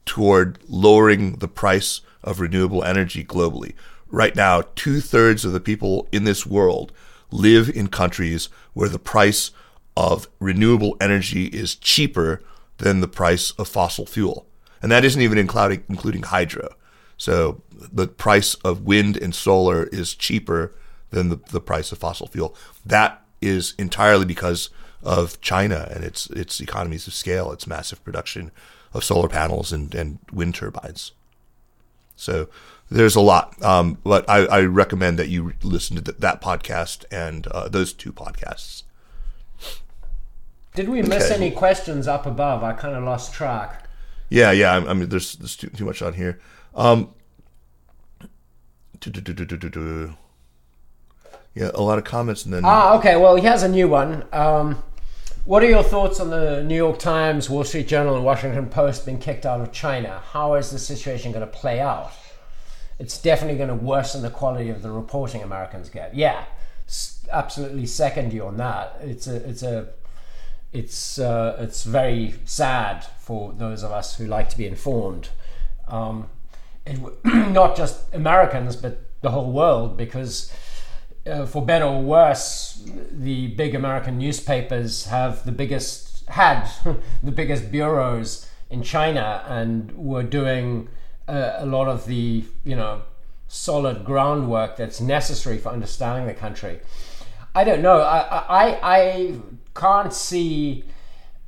toward lowering the price of renewable energy globally. Right now, two thirds of the people in this world live in countries where the price of renewable energy is cheaper than the price of fossil fuel and that isn't even including including hydro. So the price of wind and solar is cheaper than the, the price of fossil fuel. That is entirely because of China and its its economies of scale, its massive production of solar panels and, and wind turbines. So there's a lot, um, but I, I, recommend that you listen to th- that podcast and uh, those two podcasts. Did we miss okay. any questions up above? I kind of lost track. Yeah, yeah. I, I mean, there's there's too, too much on here. Um, yeah, a lot of comments, and then ah, okay. Well, he has a new one. Um, what are your thoughts on the New York Times, Wall Street Journal, and Washington Post being kicked out of China? How is the situation going to play out? It's definitely going to worsen the quality of the reporting Americans get. Yeah, absolutely second you on that. It's a it's a it's uh, it's very sad for those of us who like to be informed. Um, not just Americans, but the whole world, because uh, for better or worse, the big American newspapers have the biggest had the biggest bureaus in China and were doing uh, a lot of the you know solid groundwork that's necessary for understanding the country. I don't know. I I, I can't see.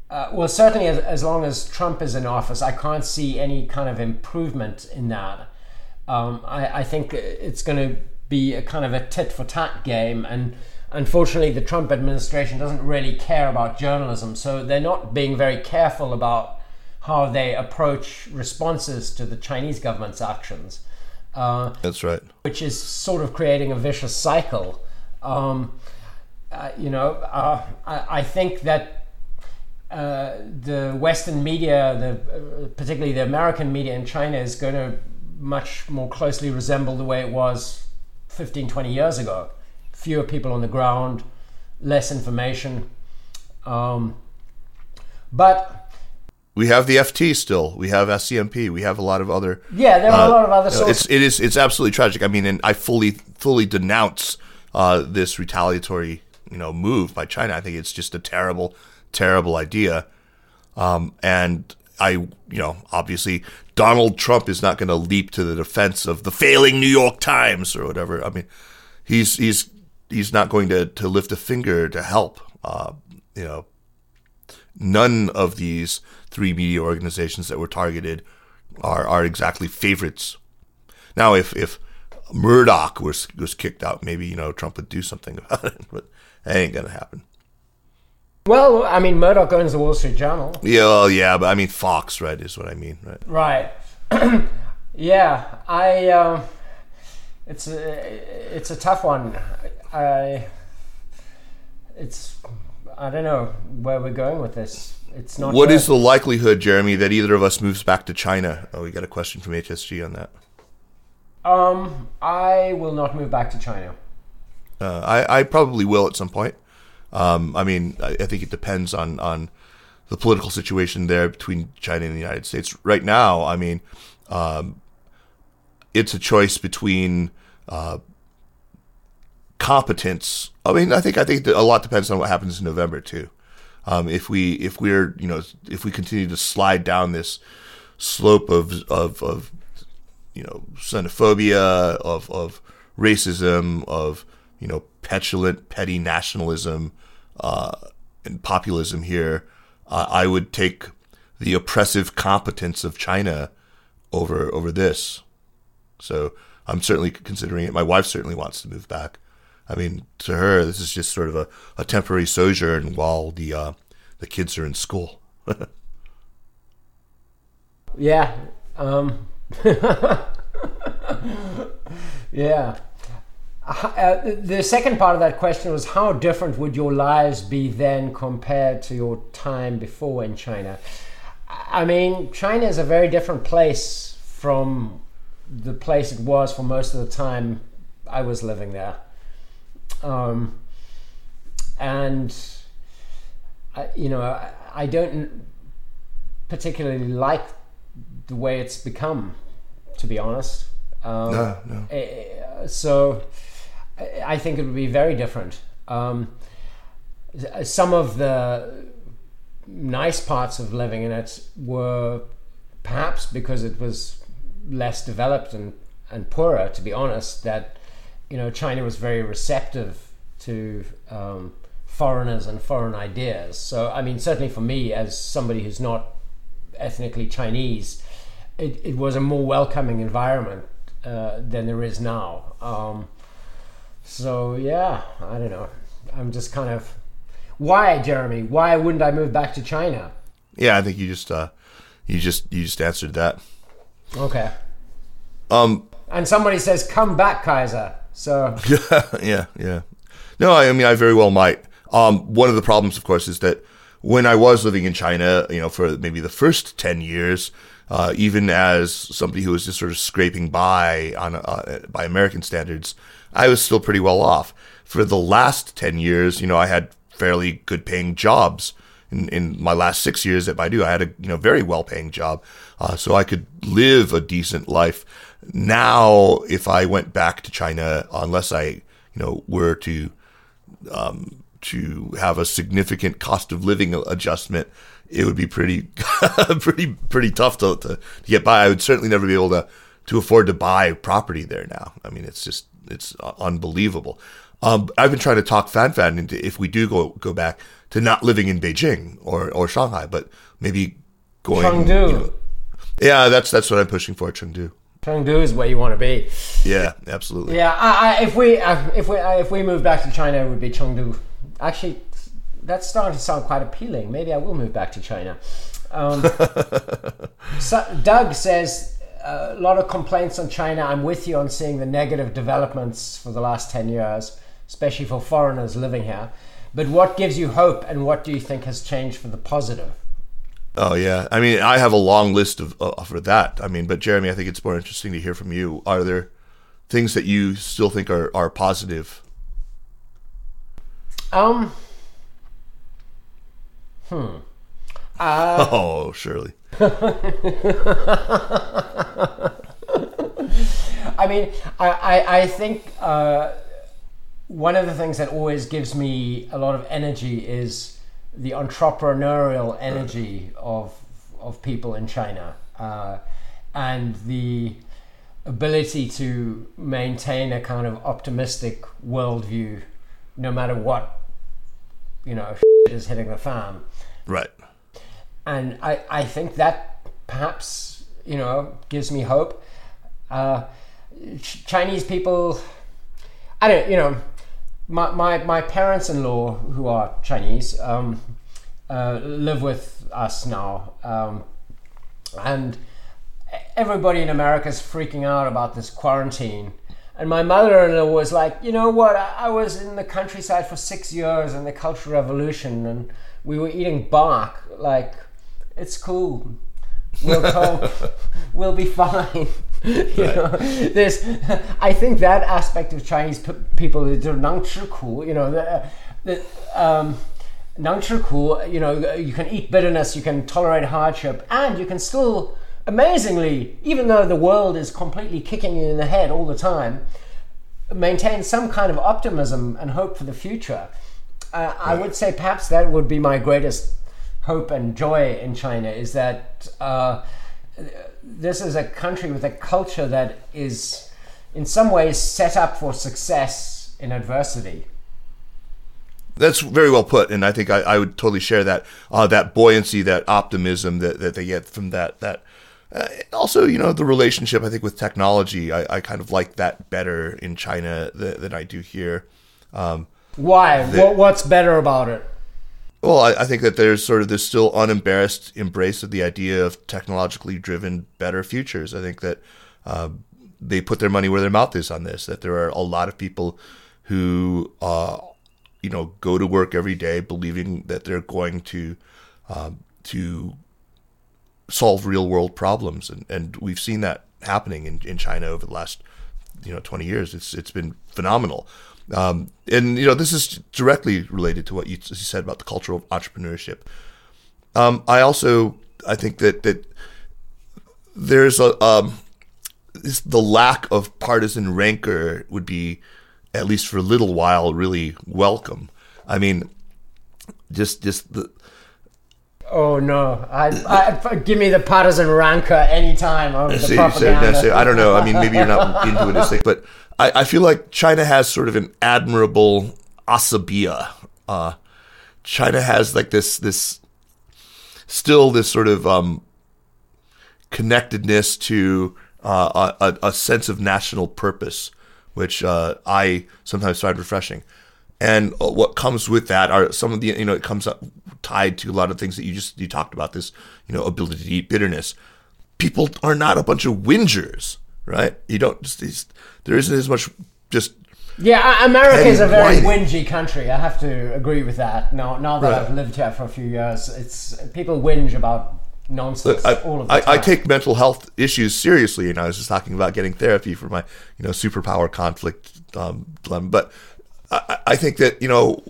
Uh, well, certainly as, as long as Trump is in office, I can't see any kind of improvement in that. Um, I, I think it's going to be a kind of a tit for tat game, and unfortunately, the Trump administration doesn't really care about journalism, so they're not being very careful about how they approach responses to the Chinese government's actions. Uh, That's right. Which is sort of creating a vicious cycle. Um, uh, you know, uh, I, I, think that uh, the Western media, the uh, particularly the American media in China, is going to much more closely resemble the way it was 15, 20 years ago. Fewer people on the ground, less information. Um, but we have the FT still. We have SCMP. We have a lot of other. Yeah, there are uh, a lot of other. Sources. It's it is it's absolutely tragic. I mean, and I fully fully denounce uh, this retaliatory you know move by China. I think it's just a terrible, terrible idea. Um, and I, you know, obviously Donald Trump is not going to leap to the defense of the failing New York Times or whatever. I mean, he's he's he's not going to to lift a finger to help. Uh, you know, none of these three media organizations that were targeted are are exactly favorites. Now, if if Murdoch was was kicked out, maybe you know Trump would do something about it. But that ain't gonna happen. Well, I mean, Murdoch owns the Wall Street Journal. Yeah, well, yeah, but I mean, Fox, right, is what I mean, right? Right. yeah, I. Uh, it's a, it's a tough one. I. It's. I don't know where we're going with this. It's not. What good. is the likelihood, Jeremy, that either of us moves back to China? Oh, we got a question from HSG on that. Um, I will not move back to China. Uh, I, I probably will at some point. Um, I mean, I, think it depends on, on the political situation there between China and the United States. Right now, I mean, um, it's a choice between uh, competence. I mean, I think I think a lot depends on what happens in November too. Um, if we if we're you know if we continue to slide down this slope of of, of you know xenophobia of of racism of you know petulant petty nationalism uh, and populism here, uh, I would take the oppressive competence of China over over this. So I'm certainly considering it. My wife certainly wants to move back. I mean, to her, this is just sort of a, a temporary sojourn while the uh, the kids are in school. yeah. Um. yeah. Uh, the second part of that question was how different would your lives be then compared to your time before in China? I mean, China is a very different place from the place it was for most of the time I was living there. Um, and, I, you know, I, I don't particularly like the way it's become, to be honest. Um, no, no. Eh, so I think it would be very different. Um, some of the nice parts of living in it were perhaps because it was less developed and, and poorer, to be honest, that you know China was very receptive to um, foreigners and foreign ideas. So I mean, certainly for me, as somebody who's not ethnically Chinese, it, it was a more welcoming environment uh, than there is now. Um, so yeah, I don't know. I'm just kind of why, Jeremy? Why wouldn't I move back to China? Yeah, I think you just uh, you just you just answered that. Okay. Um. And somebody says, "Come back, Kaiser." So. Yeah, yeah, yeah. No, I mean, I very well might. Um, one of the problems, of course, is that when I was living in China, you know, for maybe the first ten years, uh, even as somebody who was just sort of scraping by on uh, by American standards, I was still pretty well off. For the last ten years, you know, I had fairly good paying jobs. In, in my last six years at Baidu, I had a you know very well paying job, uh, so I could live a decent life. Now, if I went back to China, unless I you know were to um, to have a significant cost of living adjustment, it would be pretty pretty pretty tough to, to, to get by. I would certainly never be able to to afford to buy property there now. I mean, it's just it's unbelievable. Um, I've been trying to talk Fan Fan into if we do go go back to not living in Beijing or, or Shanghai, but maybe going. Chengdu. You know, yeah, that's that's what I'm pushing for. Chengdu. Chengdu is where you want to be. Yeah, absolutely. Yeah, I, I, if we uh, if we uh, if we move back to China, it would be Chengdu. Actually, that's starting to sound quite appealing. Maybe I will move back to China. Um, so Doug says uh, a lot of complaints on China. I'm with you on seeing the negative developments for the last ten years especially for foreigners living here. But what gives you hope, and what do you think has changed for the positive? Oh yeah, I mean, I have a long list of uh, for that. I mean, but Jeremy, I think it's more interesting to hear from you. Are there things that you still think are are positive? Um. Hmm. Uh, oh, surely. I mean, I, I, I think uh, one of the things that always gives me a lot of energy is the entrepreneurial energy of of people in China uh, and the ability to maintain a kind of optimistic worldview no matter what you know is hitting the fan right. And I, I think that perhaps you know gives me hope. Uh, Chinese people I don't you know my, my, my parents-in-law who are Chinese um, uh, live with us now. Um, and everybody in America is freaking out about this quarantine. And my mother-in-law was like you know what? I, I was in the countryside for six years in the cultural revolution and we were eating bark like it's cool we'll cope we'll be fine you right. know, there's, I think that aspect of Chinese p- people, they're not cool, you know, the, the, um, you know, you can eat bitterness, you can tolerate hardship, and you can still, amazingly, even though the world is completely kicking you in the head all the time, maintain some kind of optimism and hope for the future. Uh, I would say perhaps that would be my greatest hope and joy in China is that uh, this is a country with a culture that is, in some ways, set up for success in adversity. That's very well put, and I think I, I would totally share that uh, that buoyancy, that optimism that, that they get from that that. Uh, also, you know, the relationship I think with technology, I, I kind of like that better in China than, than I do here. Um, Why? what, what's better about it? Well, I, I, think that there's sort of this still unembarrassed embrace of the idea of technologically driven better futures. I think that uh, they put their money where their mouth is on this. That there are a lot of people who uh, you know go to work every day believing that they're going to um, to solve real world problems and, and we've seen that happening in, in China over the last you know 20 years it's it's been phenomenal um, and you know this is directly related to what you, said about the culture of entrepreneurship um, I also I think that that there's a um, the lack of partisan rancor would be at least for a little while, really welcome. I mean, just just the. Oh no! I, I give me the partisan rancor anytime over the see, propaganda. See, I don't know. I mean, maybe you're not into it, thing, but I, I feel like China has sort of an admirable asabiya. Uh, China has like this this still this sort of um, connectedness to uh, a, a sense of national purpose which uh, I sometimes find refreshing. And uh, what comes with that are some of the you know it comes up tied to a lot of things that you just you talked about this you know ability to eat bitterness. People are not a bunch of whingers, right? You don't just there isn't as much just yeah, America is a very whingy country. I have to agree with that. Now, now that right. I've lived here for a few years, it's people whinge about nonsense Look, I, all of the I, time. I take mental health issues seriously, and I was just talking about getting therapy for my, you know, superpower conflict um, dilemma. But I, I think that you know,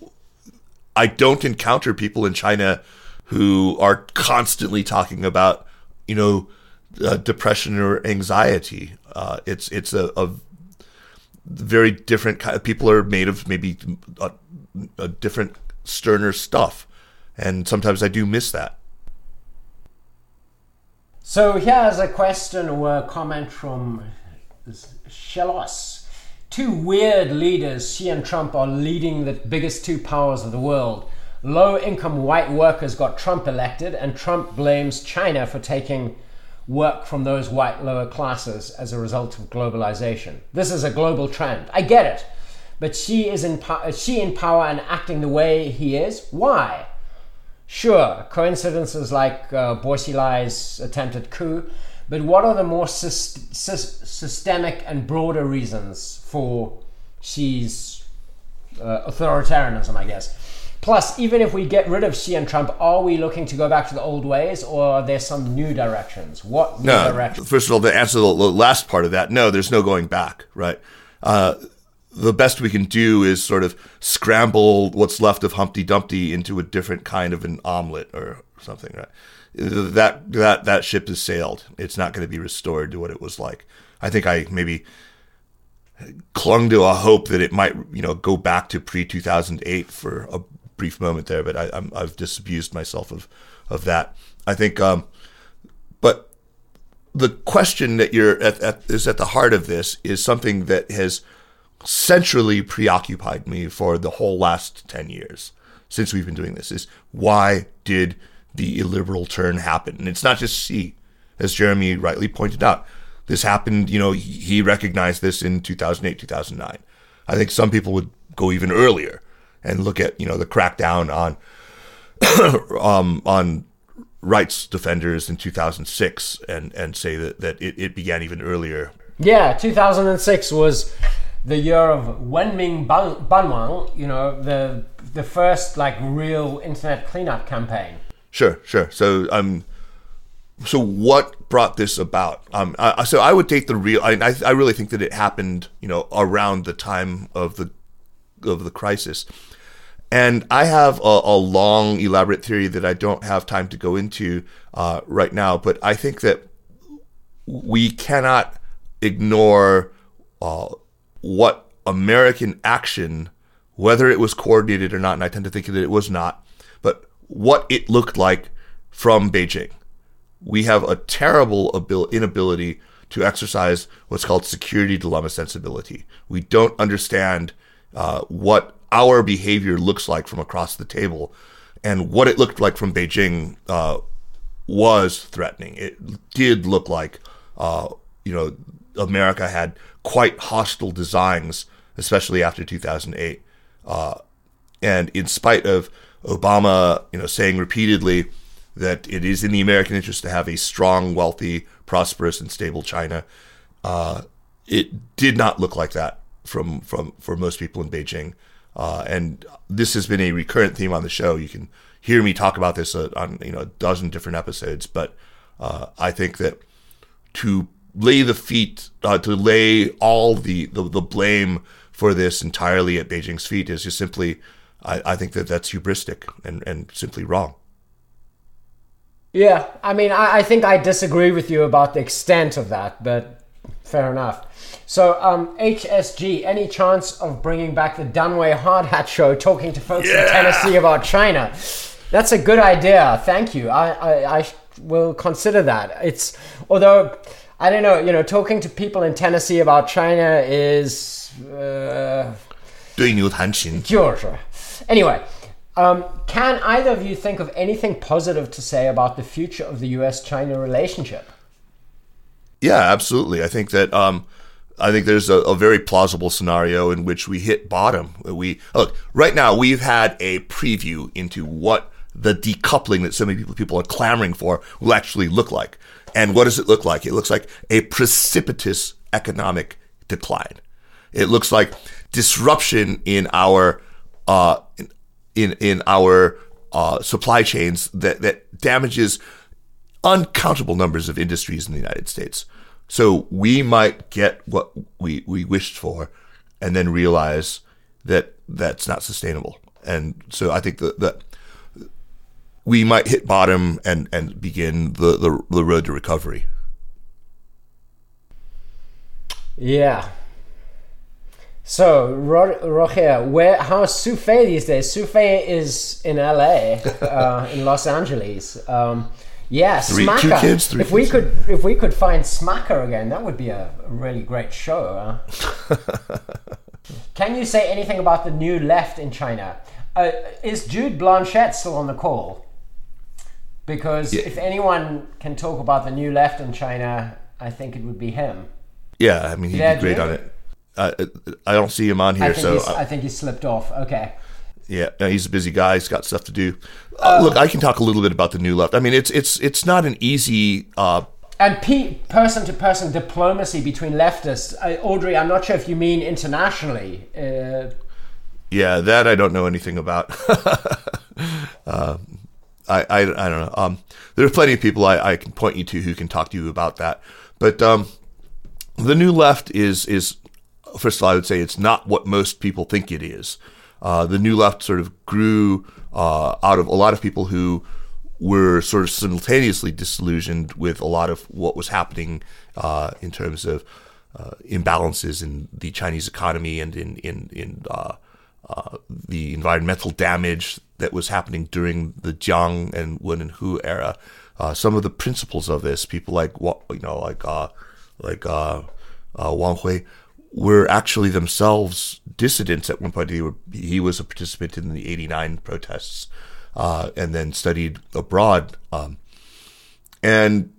I don't encounter people in China who are constantly talking about, you know, uh, depression or anxiety. Uh, it's it's a, a, very different kind. Of, people are made of maybe a, a different sterner stuff, and sometimes I do miss that. So here's a question or a comment from Shelos. Two weird leaders, Xi and Trump, are leading the biggest two powers of the world. Low income white workers got Trump elected, and Trump blames China for taking work from those white lower classes as a result of globalization. This is a global trend. I get it. But Xi is in, po- Xi in power and acting the way he is. Why? Sure, coincidences like uh, attempted coup, but what are the more syst- systemic and broader reasons for Xi's uh, authoritarianism, I guess? Plus, even if we get rid of Xi and Trump, are we looking to go back to the old ways, or are there some new directions? What new no, directions? First of all, to answer the last part of that, no, there's no going back, right? Uh, the best we can do is sort of scramble what's left of Humpty Dumpty into a different kind of an omelet or something. Right? That that that ship has sailed. It's not going to be restored to what it was like. I think I maybe clung to a hope that it might you know go back to pre two thousand eight for a brief moment there, but I, I'm, I've disabused myself of of that. I think, um, but the question that you're at, at, is at the heart of this is something that has centrally preoccupied me for the whole last 10 years since we've been doing this is why did the illiberal turn happen? And it's not just Xi, as Jeremy rightly pointed out. This happened, you know, he recognized this in 2008, 2009. I think some people would go even earlier and look at, you know, the crackdown on um, on rights defenders in 2006 and, and say that, that it, it began even earlier. Yeah, 2006 was the year of Wenming Banwang, you know, the the first like real internet cleanup campaign. Sure, sure. So um, so what brought this about? Um, I, so I would take the real. I, I really think that it happened, you know, around the time of the of the crisis. And I have a, a long, elaborate theory that I don't have time to go into uh, right now. But I think that we cannot ignore uh, what American action whether it was coordinated or not, and I tend to think that it was not, what it looked like from Beijing. We have a terrible abil- inability to exercise what's called security dilemma sensibility. We don't understand uh, what our behavior looks like from across the table, and what it looked like from Beijing uh, was threatening. It did look like, uh, you know, America had quite hostile designs, especially after 2008. Uh, and in spite of Obama, you know, saying repeatedly that it is in the American interest to have a strong, wealthy, prosperous, and stable China, uh, it did not look like that from from for most people in Beijing. Uh, and this has been a recurrent theme on the show. You can hear me talk about this uh, on you know a dozen different episodes, but uh, I think that to lay the feet, uh, to lay all the, the, the blame for this entirely at Beijing's feet is just simply, I, I think that that's hubristic and, and simply wrong. Yeah, I mean, I, I think I disagree with you about the extent of that, but fair enough. So, um, HSG, any chance of bringing back the Danwei Hard Hat Show talking to folks yeah! in Tennessee about China? That's a good idea. Thank you. I, I, I will consider that. It's, although, I don't know, you know, talking to people in Tennessee about China is. Uh, 对牛弹琴。就是。Anyway, um, can either of you think of anything positive to say about the future of the U.S.-China relationship? Yeah, absolutely. I think that um, I think there's a, a, very plausible scenario in which we hit bottom. We look right now. We've had a preview into what the decoupling that so many people people are clamoring for will actually look like. And what does it look like? It looks like a precipitous economic decline. It looks like disruption in our uh, in in our uh, supply chains that that damages uncountable numbers of industries in the United States. So we might get what we we wished for, and then realize that that's not sustainable. And so I think that that we might hit bottom and, and begin the, the, the road to recovery. Yeah. So, Roger, where how's Sufei these days? Sufei is in LA, uh, in Los Angeles. Um, yeah, three, Smacker. Two kids, three if kids. we could, if we could find Smacker again, that would be a, really great show. Huh? Can you say anything about the new left in China? Uh, is Jude Blanchette still on the call? because yeah. if anyone can talk about the new left in China, I think it would be him. Yeah, I mean he'd yeah, be great on it. Uh, I don't see him on here, I so I, I think he slipped off. Okay. Yeah, he's a busy guy. He's got stuff to do. Uh, uh, look, I can talk a little bit about the new left. I mean, it's it's it's not an easy. Uh, and person to person diplomacy between leftists, uh, Audrey. I'm not sure if you mean internationally. Uh, yeah, that I don't know anything about. Uh, I, I, I don't know. Um, there are plenty of people I, I can point you to who can talk to you about that. But um, the new left is is first of all, I would say it's not what most people think it is. Uh, the new left sort of grew uh, out of a lot of people who were sort of simultaneously disillusioned with a lot of what was happening uh, in terms of uh, imbalances in the Chinese economy and in in in uh, uh, the environmental damage that was happening during the Jiang and Wen and Hu era. Some of the principles of this, people like you know, like like Wang Hui, were actually themselves dissidents at one point. He, were, he was a participant in the '89 protests, uh, and then studied abroad. Um, and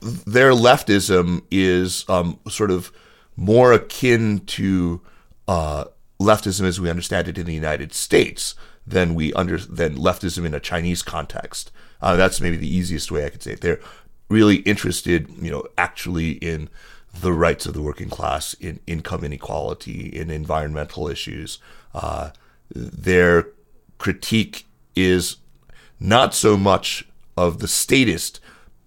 their leftism is um, sort of more akin to uh, leftism as we understand it in the United States than we under than leftism in a Chinese context. Uh, that's maybe the easiest way I could say it. They're really interested, you know, actually in the rights of the working class, in income inequality, in environmental issues. Uh, their critique is not so much of the statist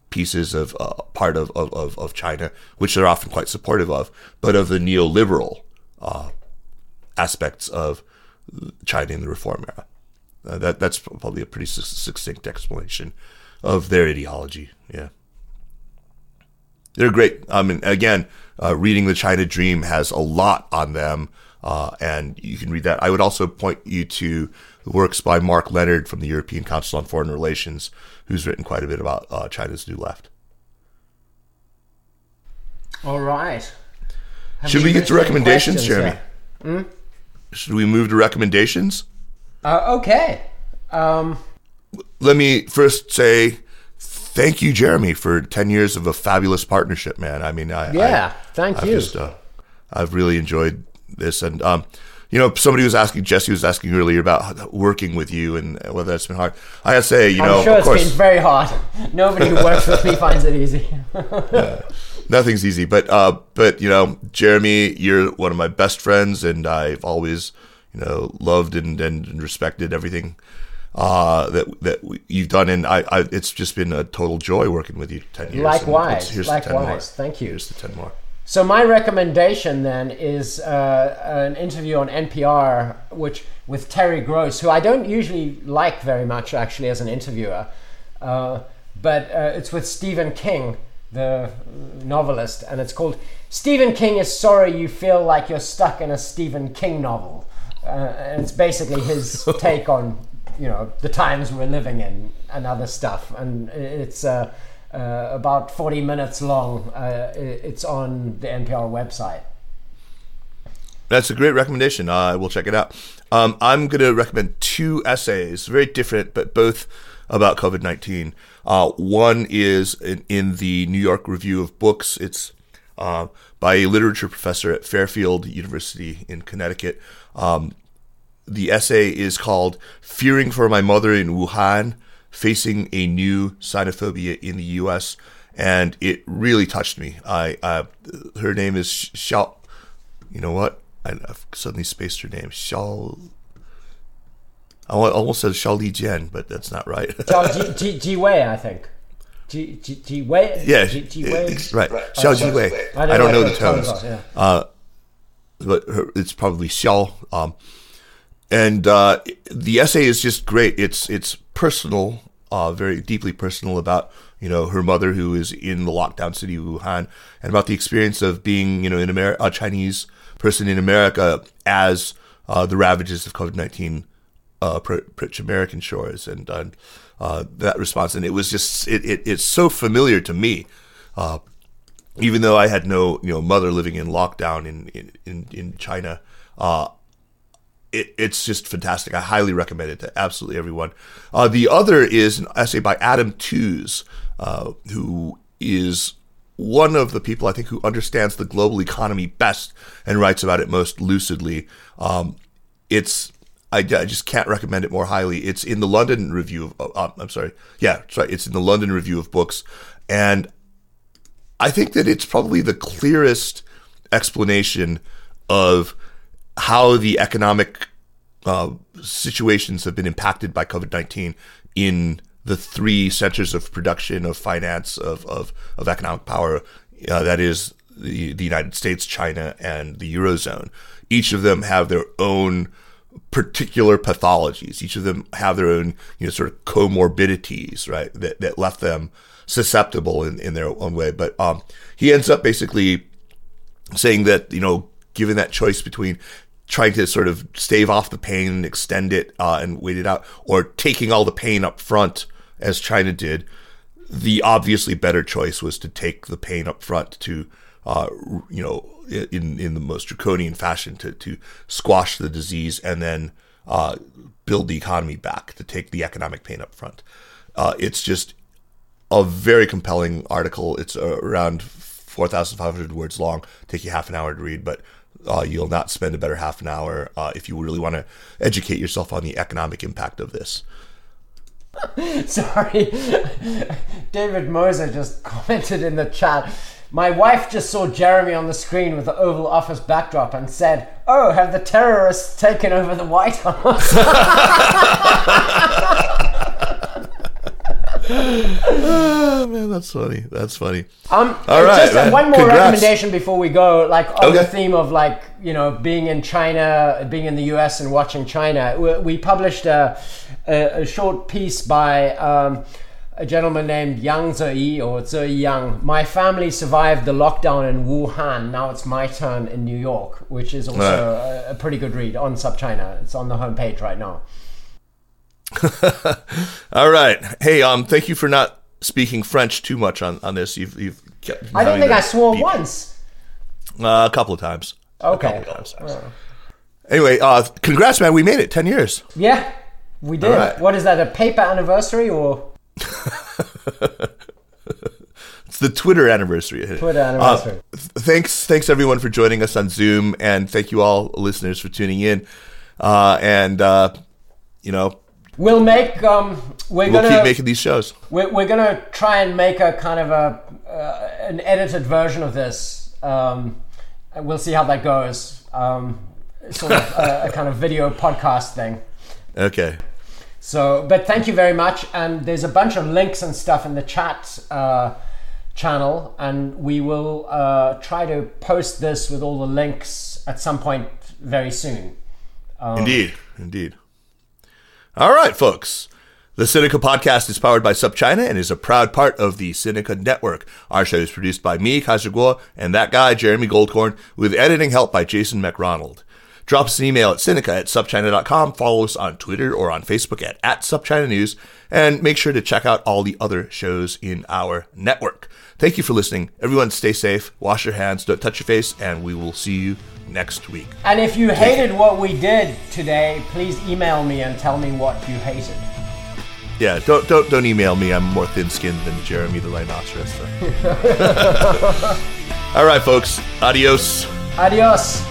pieces of uh, part of, of, of China, which they're often quite supportive of, but of the neoliberal uh, aspects of China in the Reform era. Uh, that that's probably a pretty succinct explanation of their ideology. Yeah, they're great. I mean, again, uh, reading the China Dream has a lot on them. uh, and you can read that. I would also point you to the works by Mark Leonard from the European Council on Foreign Relations, who's written quite a bit about uh, China's new left. All right. Have Should we get to recommendations, Jeremy? Should we move to recommendations? Uh, okay. Um, Let me first say thank you, Jeremy, for 10 years of a fabulous partnership, man. I mean, I, yeah. I, thank I've you. just, uh, I've really enjoyed this. And, um, you know, somebody was asking, Jesse was asking earlier about working with you and whether that's been hard. I gotta say, you I'm know, sure of it's course, been very hard. Nobody who works with me finds it easy. nothing's easy, but, uh, but, you know, Jeremy, you're one of my best friends and I've always, you know, loved and, and respected everything, uh, that, that you've done. And I, I, it's just been a total joy working with you 10 years. Likewise, here's the 10 more. likewise. Thank you. Here's the 10 more. So my recommendation then is uh, an interview on NPR, which with Terry Gross, who I don't usually like very much actually as an interviewer, uh, but uh, it's with Stephen King, the novelist, and it's called "Stephen King is sorry you feel like you're stuck in a Stephen King novel," uh, and it's basically his take on you know the times we're living in and other stuff, and it's. Uh, uh, about 40 minutes long. Uh, it's on the NPR website. That's a great recommendation. Uh, we'll check it out. Um, I'm going to recommend two essays, very different, but both about COVID 19. Uh, one is in, in the New York Review of Books. It's uh, by a literature professor at Fairfield University in Connecticut. Um, the essay is called Fearing for My Mother in Wuhan Facing a New Sinophobia in the U.S. And it really touched me. I, uh, her name is Xiao. You know what? I, I've suddenly spaced her name. Xiao. I wa- almost said Xiao Li Jian, but that's not right. Zhao Ji- Ji Ji Wei, I think. Ji Ji Ji Wei. yeah, Ji Ji Wei. it's- right. Xiao Ji Wei. I I don't don't know know the the tones tones. yeah. Uh, but her, it's probably Xiao. Um, and uh, the essay is just great. It's it's personal, uh, very deeply personal about you know her mother who is in the lockdown city of Wuhan, and about the experience of being you know in a Chinese person in America as uh, the ravages of COVID nineteen uh, approach American shores, and uh, uh, that response. And it was just it, it it's so familiar to me. Uh, even though I had no you know mother living in lockdown in in, in China, uh, it, it's just fantastic. I highly recommend it to absolutely everyone. Uh, the other is an essay by Adam Tooze, uh, who is one of the people I think who understands the global economy best and writes about it most lucidly. Um, it's I, I just can't recommend it more highly. It's in the London Review of. Uh, I'm sorry. Yeah, right. It's in the London Review of Books, and I think that it's probably the clearest explanation of how the economic uh, situations have been impacted by COVID 19 in the three centers of production, of finance, of, of, of economic power uh, that is, the, the United States, China, and the Eurozone. Each of them have their own particular pathologies. Each of them have their own, you know, sort of comorbidities, right? That, that left them susceptible in, in their own way. But um, he ends up basically saying that, you know, given that choice between trying to sort of stave off the pain and extend it uh, and wait it out, or taking all the pain up front, as China did, the obviously better choice was to take the pain up front to, uh, you know, in in the most draconian fashion to to squash the disease and then uh, build the economy back to take the economic pain up front. Uh, it's just a very compelling article. It's uh, around 4,500 words long. Take you half an hour to read, but uh, you'll not spend a better half an hour uh, if you really want to educate yourself on the economic impact of this. Sorry. David Moser just commented in the chat. My wife just saw Jeremy on the screen with the Oval Office backdrop and said, Oh, have the terrorists taken over the White House? Oh man, that's funny. That's funny. Um, All right, just uh, man. one more Congrats. recommendation before we go. Like on the theme of like you know being in China, being in the U.S. and watching China, we, we published a, a, a short piece by um, a gentleman named Yang Zeyi or Zeyi Yang. My family survived the lockdown in Wuhan. Now it's my turn in New York, which is also Right. a, a pretty good read on SupChina. It's on the homepage right now. All right. Hey, um, thank you for not speaking French too much on, on this. You've, you've kept I don't think I swore once. Uh, a couple of times. Okay. of times. Anyway, uh, congrats, man. We made it. 10 years. Yeah, we did. Right. What is that? A paper anniversary or It's the Twitter anniversary. Twitter Uh, anniversary? th- thanks, thanks everyone for joining us on Zoom, and thank you all listeners for tuning in. Uh, and uh, you know, we'll make. Um, we're we'll gonna keep making these shows. We're, we're gonna try and make a kind of a uh, an edited version of this. Um, we'll see how that goes. Um, sort of a, a kind of video podcast thing. Okay. So, but thank you very much. And there's a bunch of links and stuff in the chat uh, channel, and we will uh, try to post this with all the links at some point very soon. Indeed, indeed. All right, folks. The Sinica podcast is powered by SupChina and is a proud part of the Sinica Network. Our show is produced by me, Kaiser Kuo, and that guy, Jeremy Goldkorn, with editing help by Jason McRonald. Drop us an email at Sinica at supchina.com, follow us on Twitter or on Facebook at, at SupChina News, and make sure to check out all the other shows in our network. Thank you for listening. Everyone stay safe, wash your hands, don't touch your face, and we will see you next week. And if you hated what we did today, please email me and tell me what you hated. Yeah, don't don't don't email me. I'm more thin-skinned than Jeremy the rhinoceros. so. All right, folks. Adios. Adios.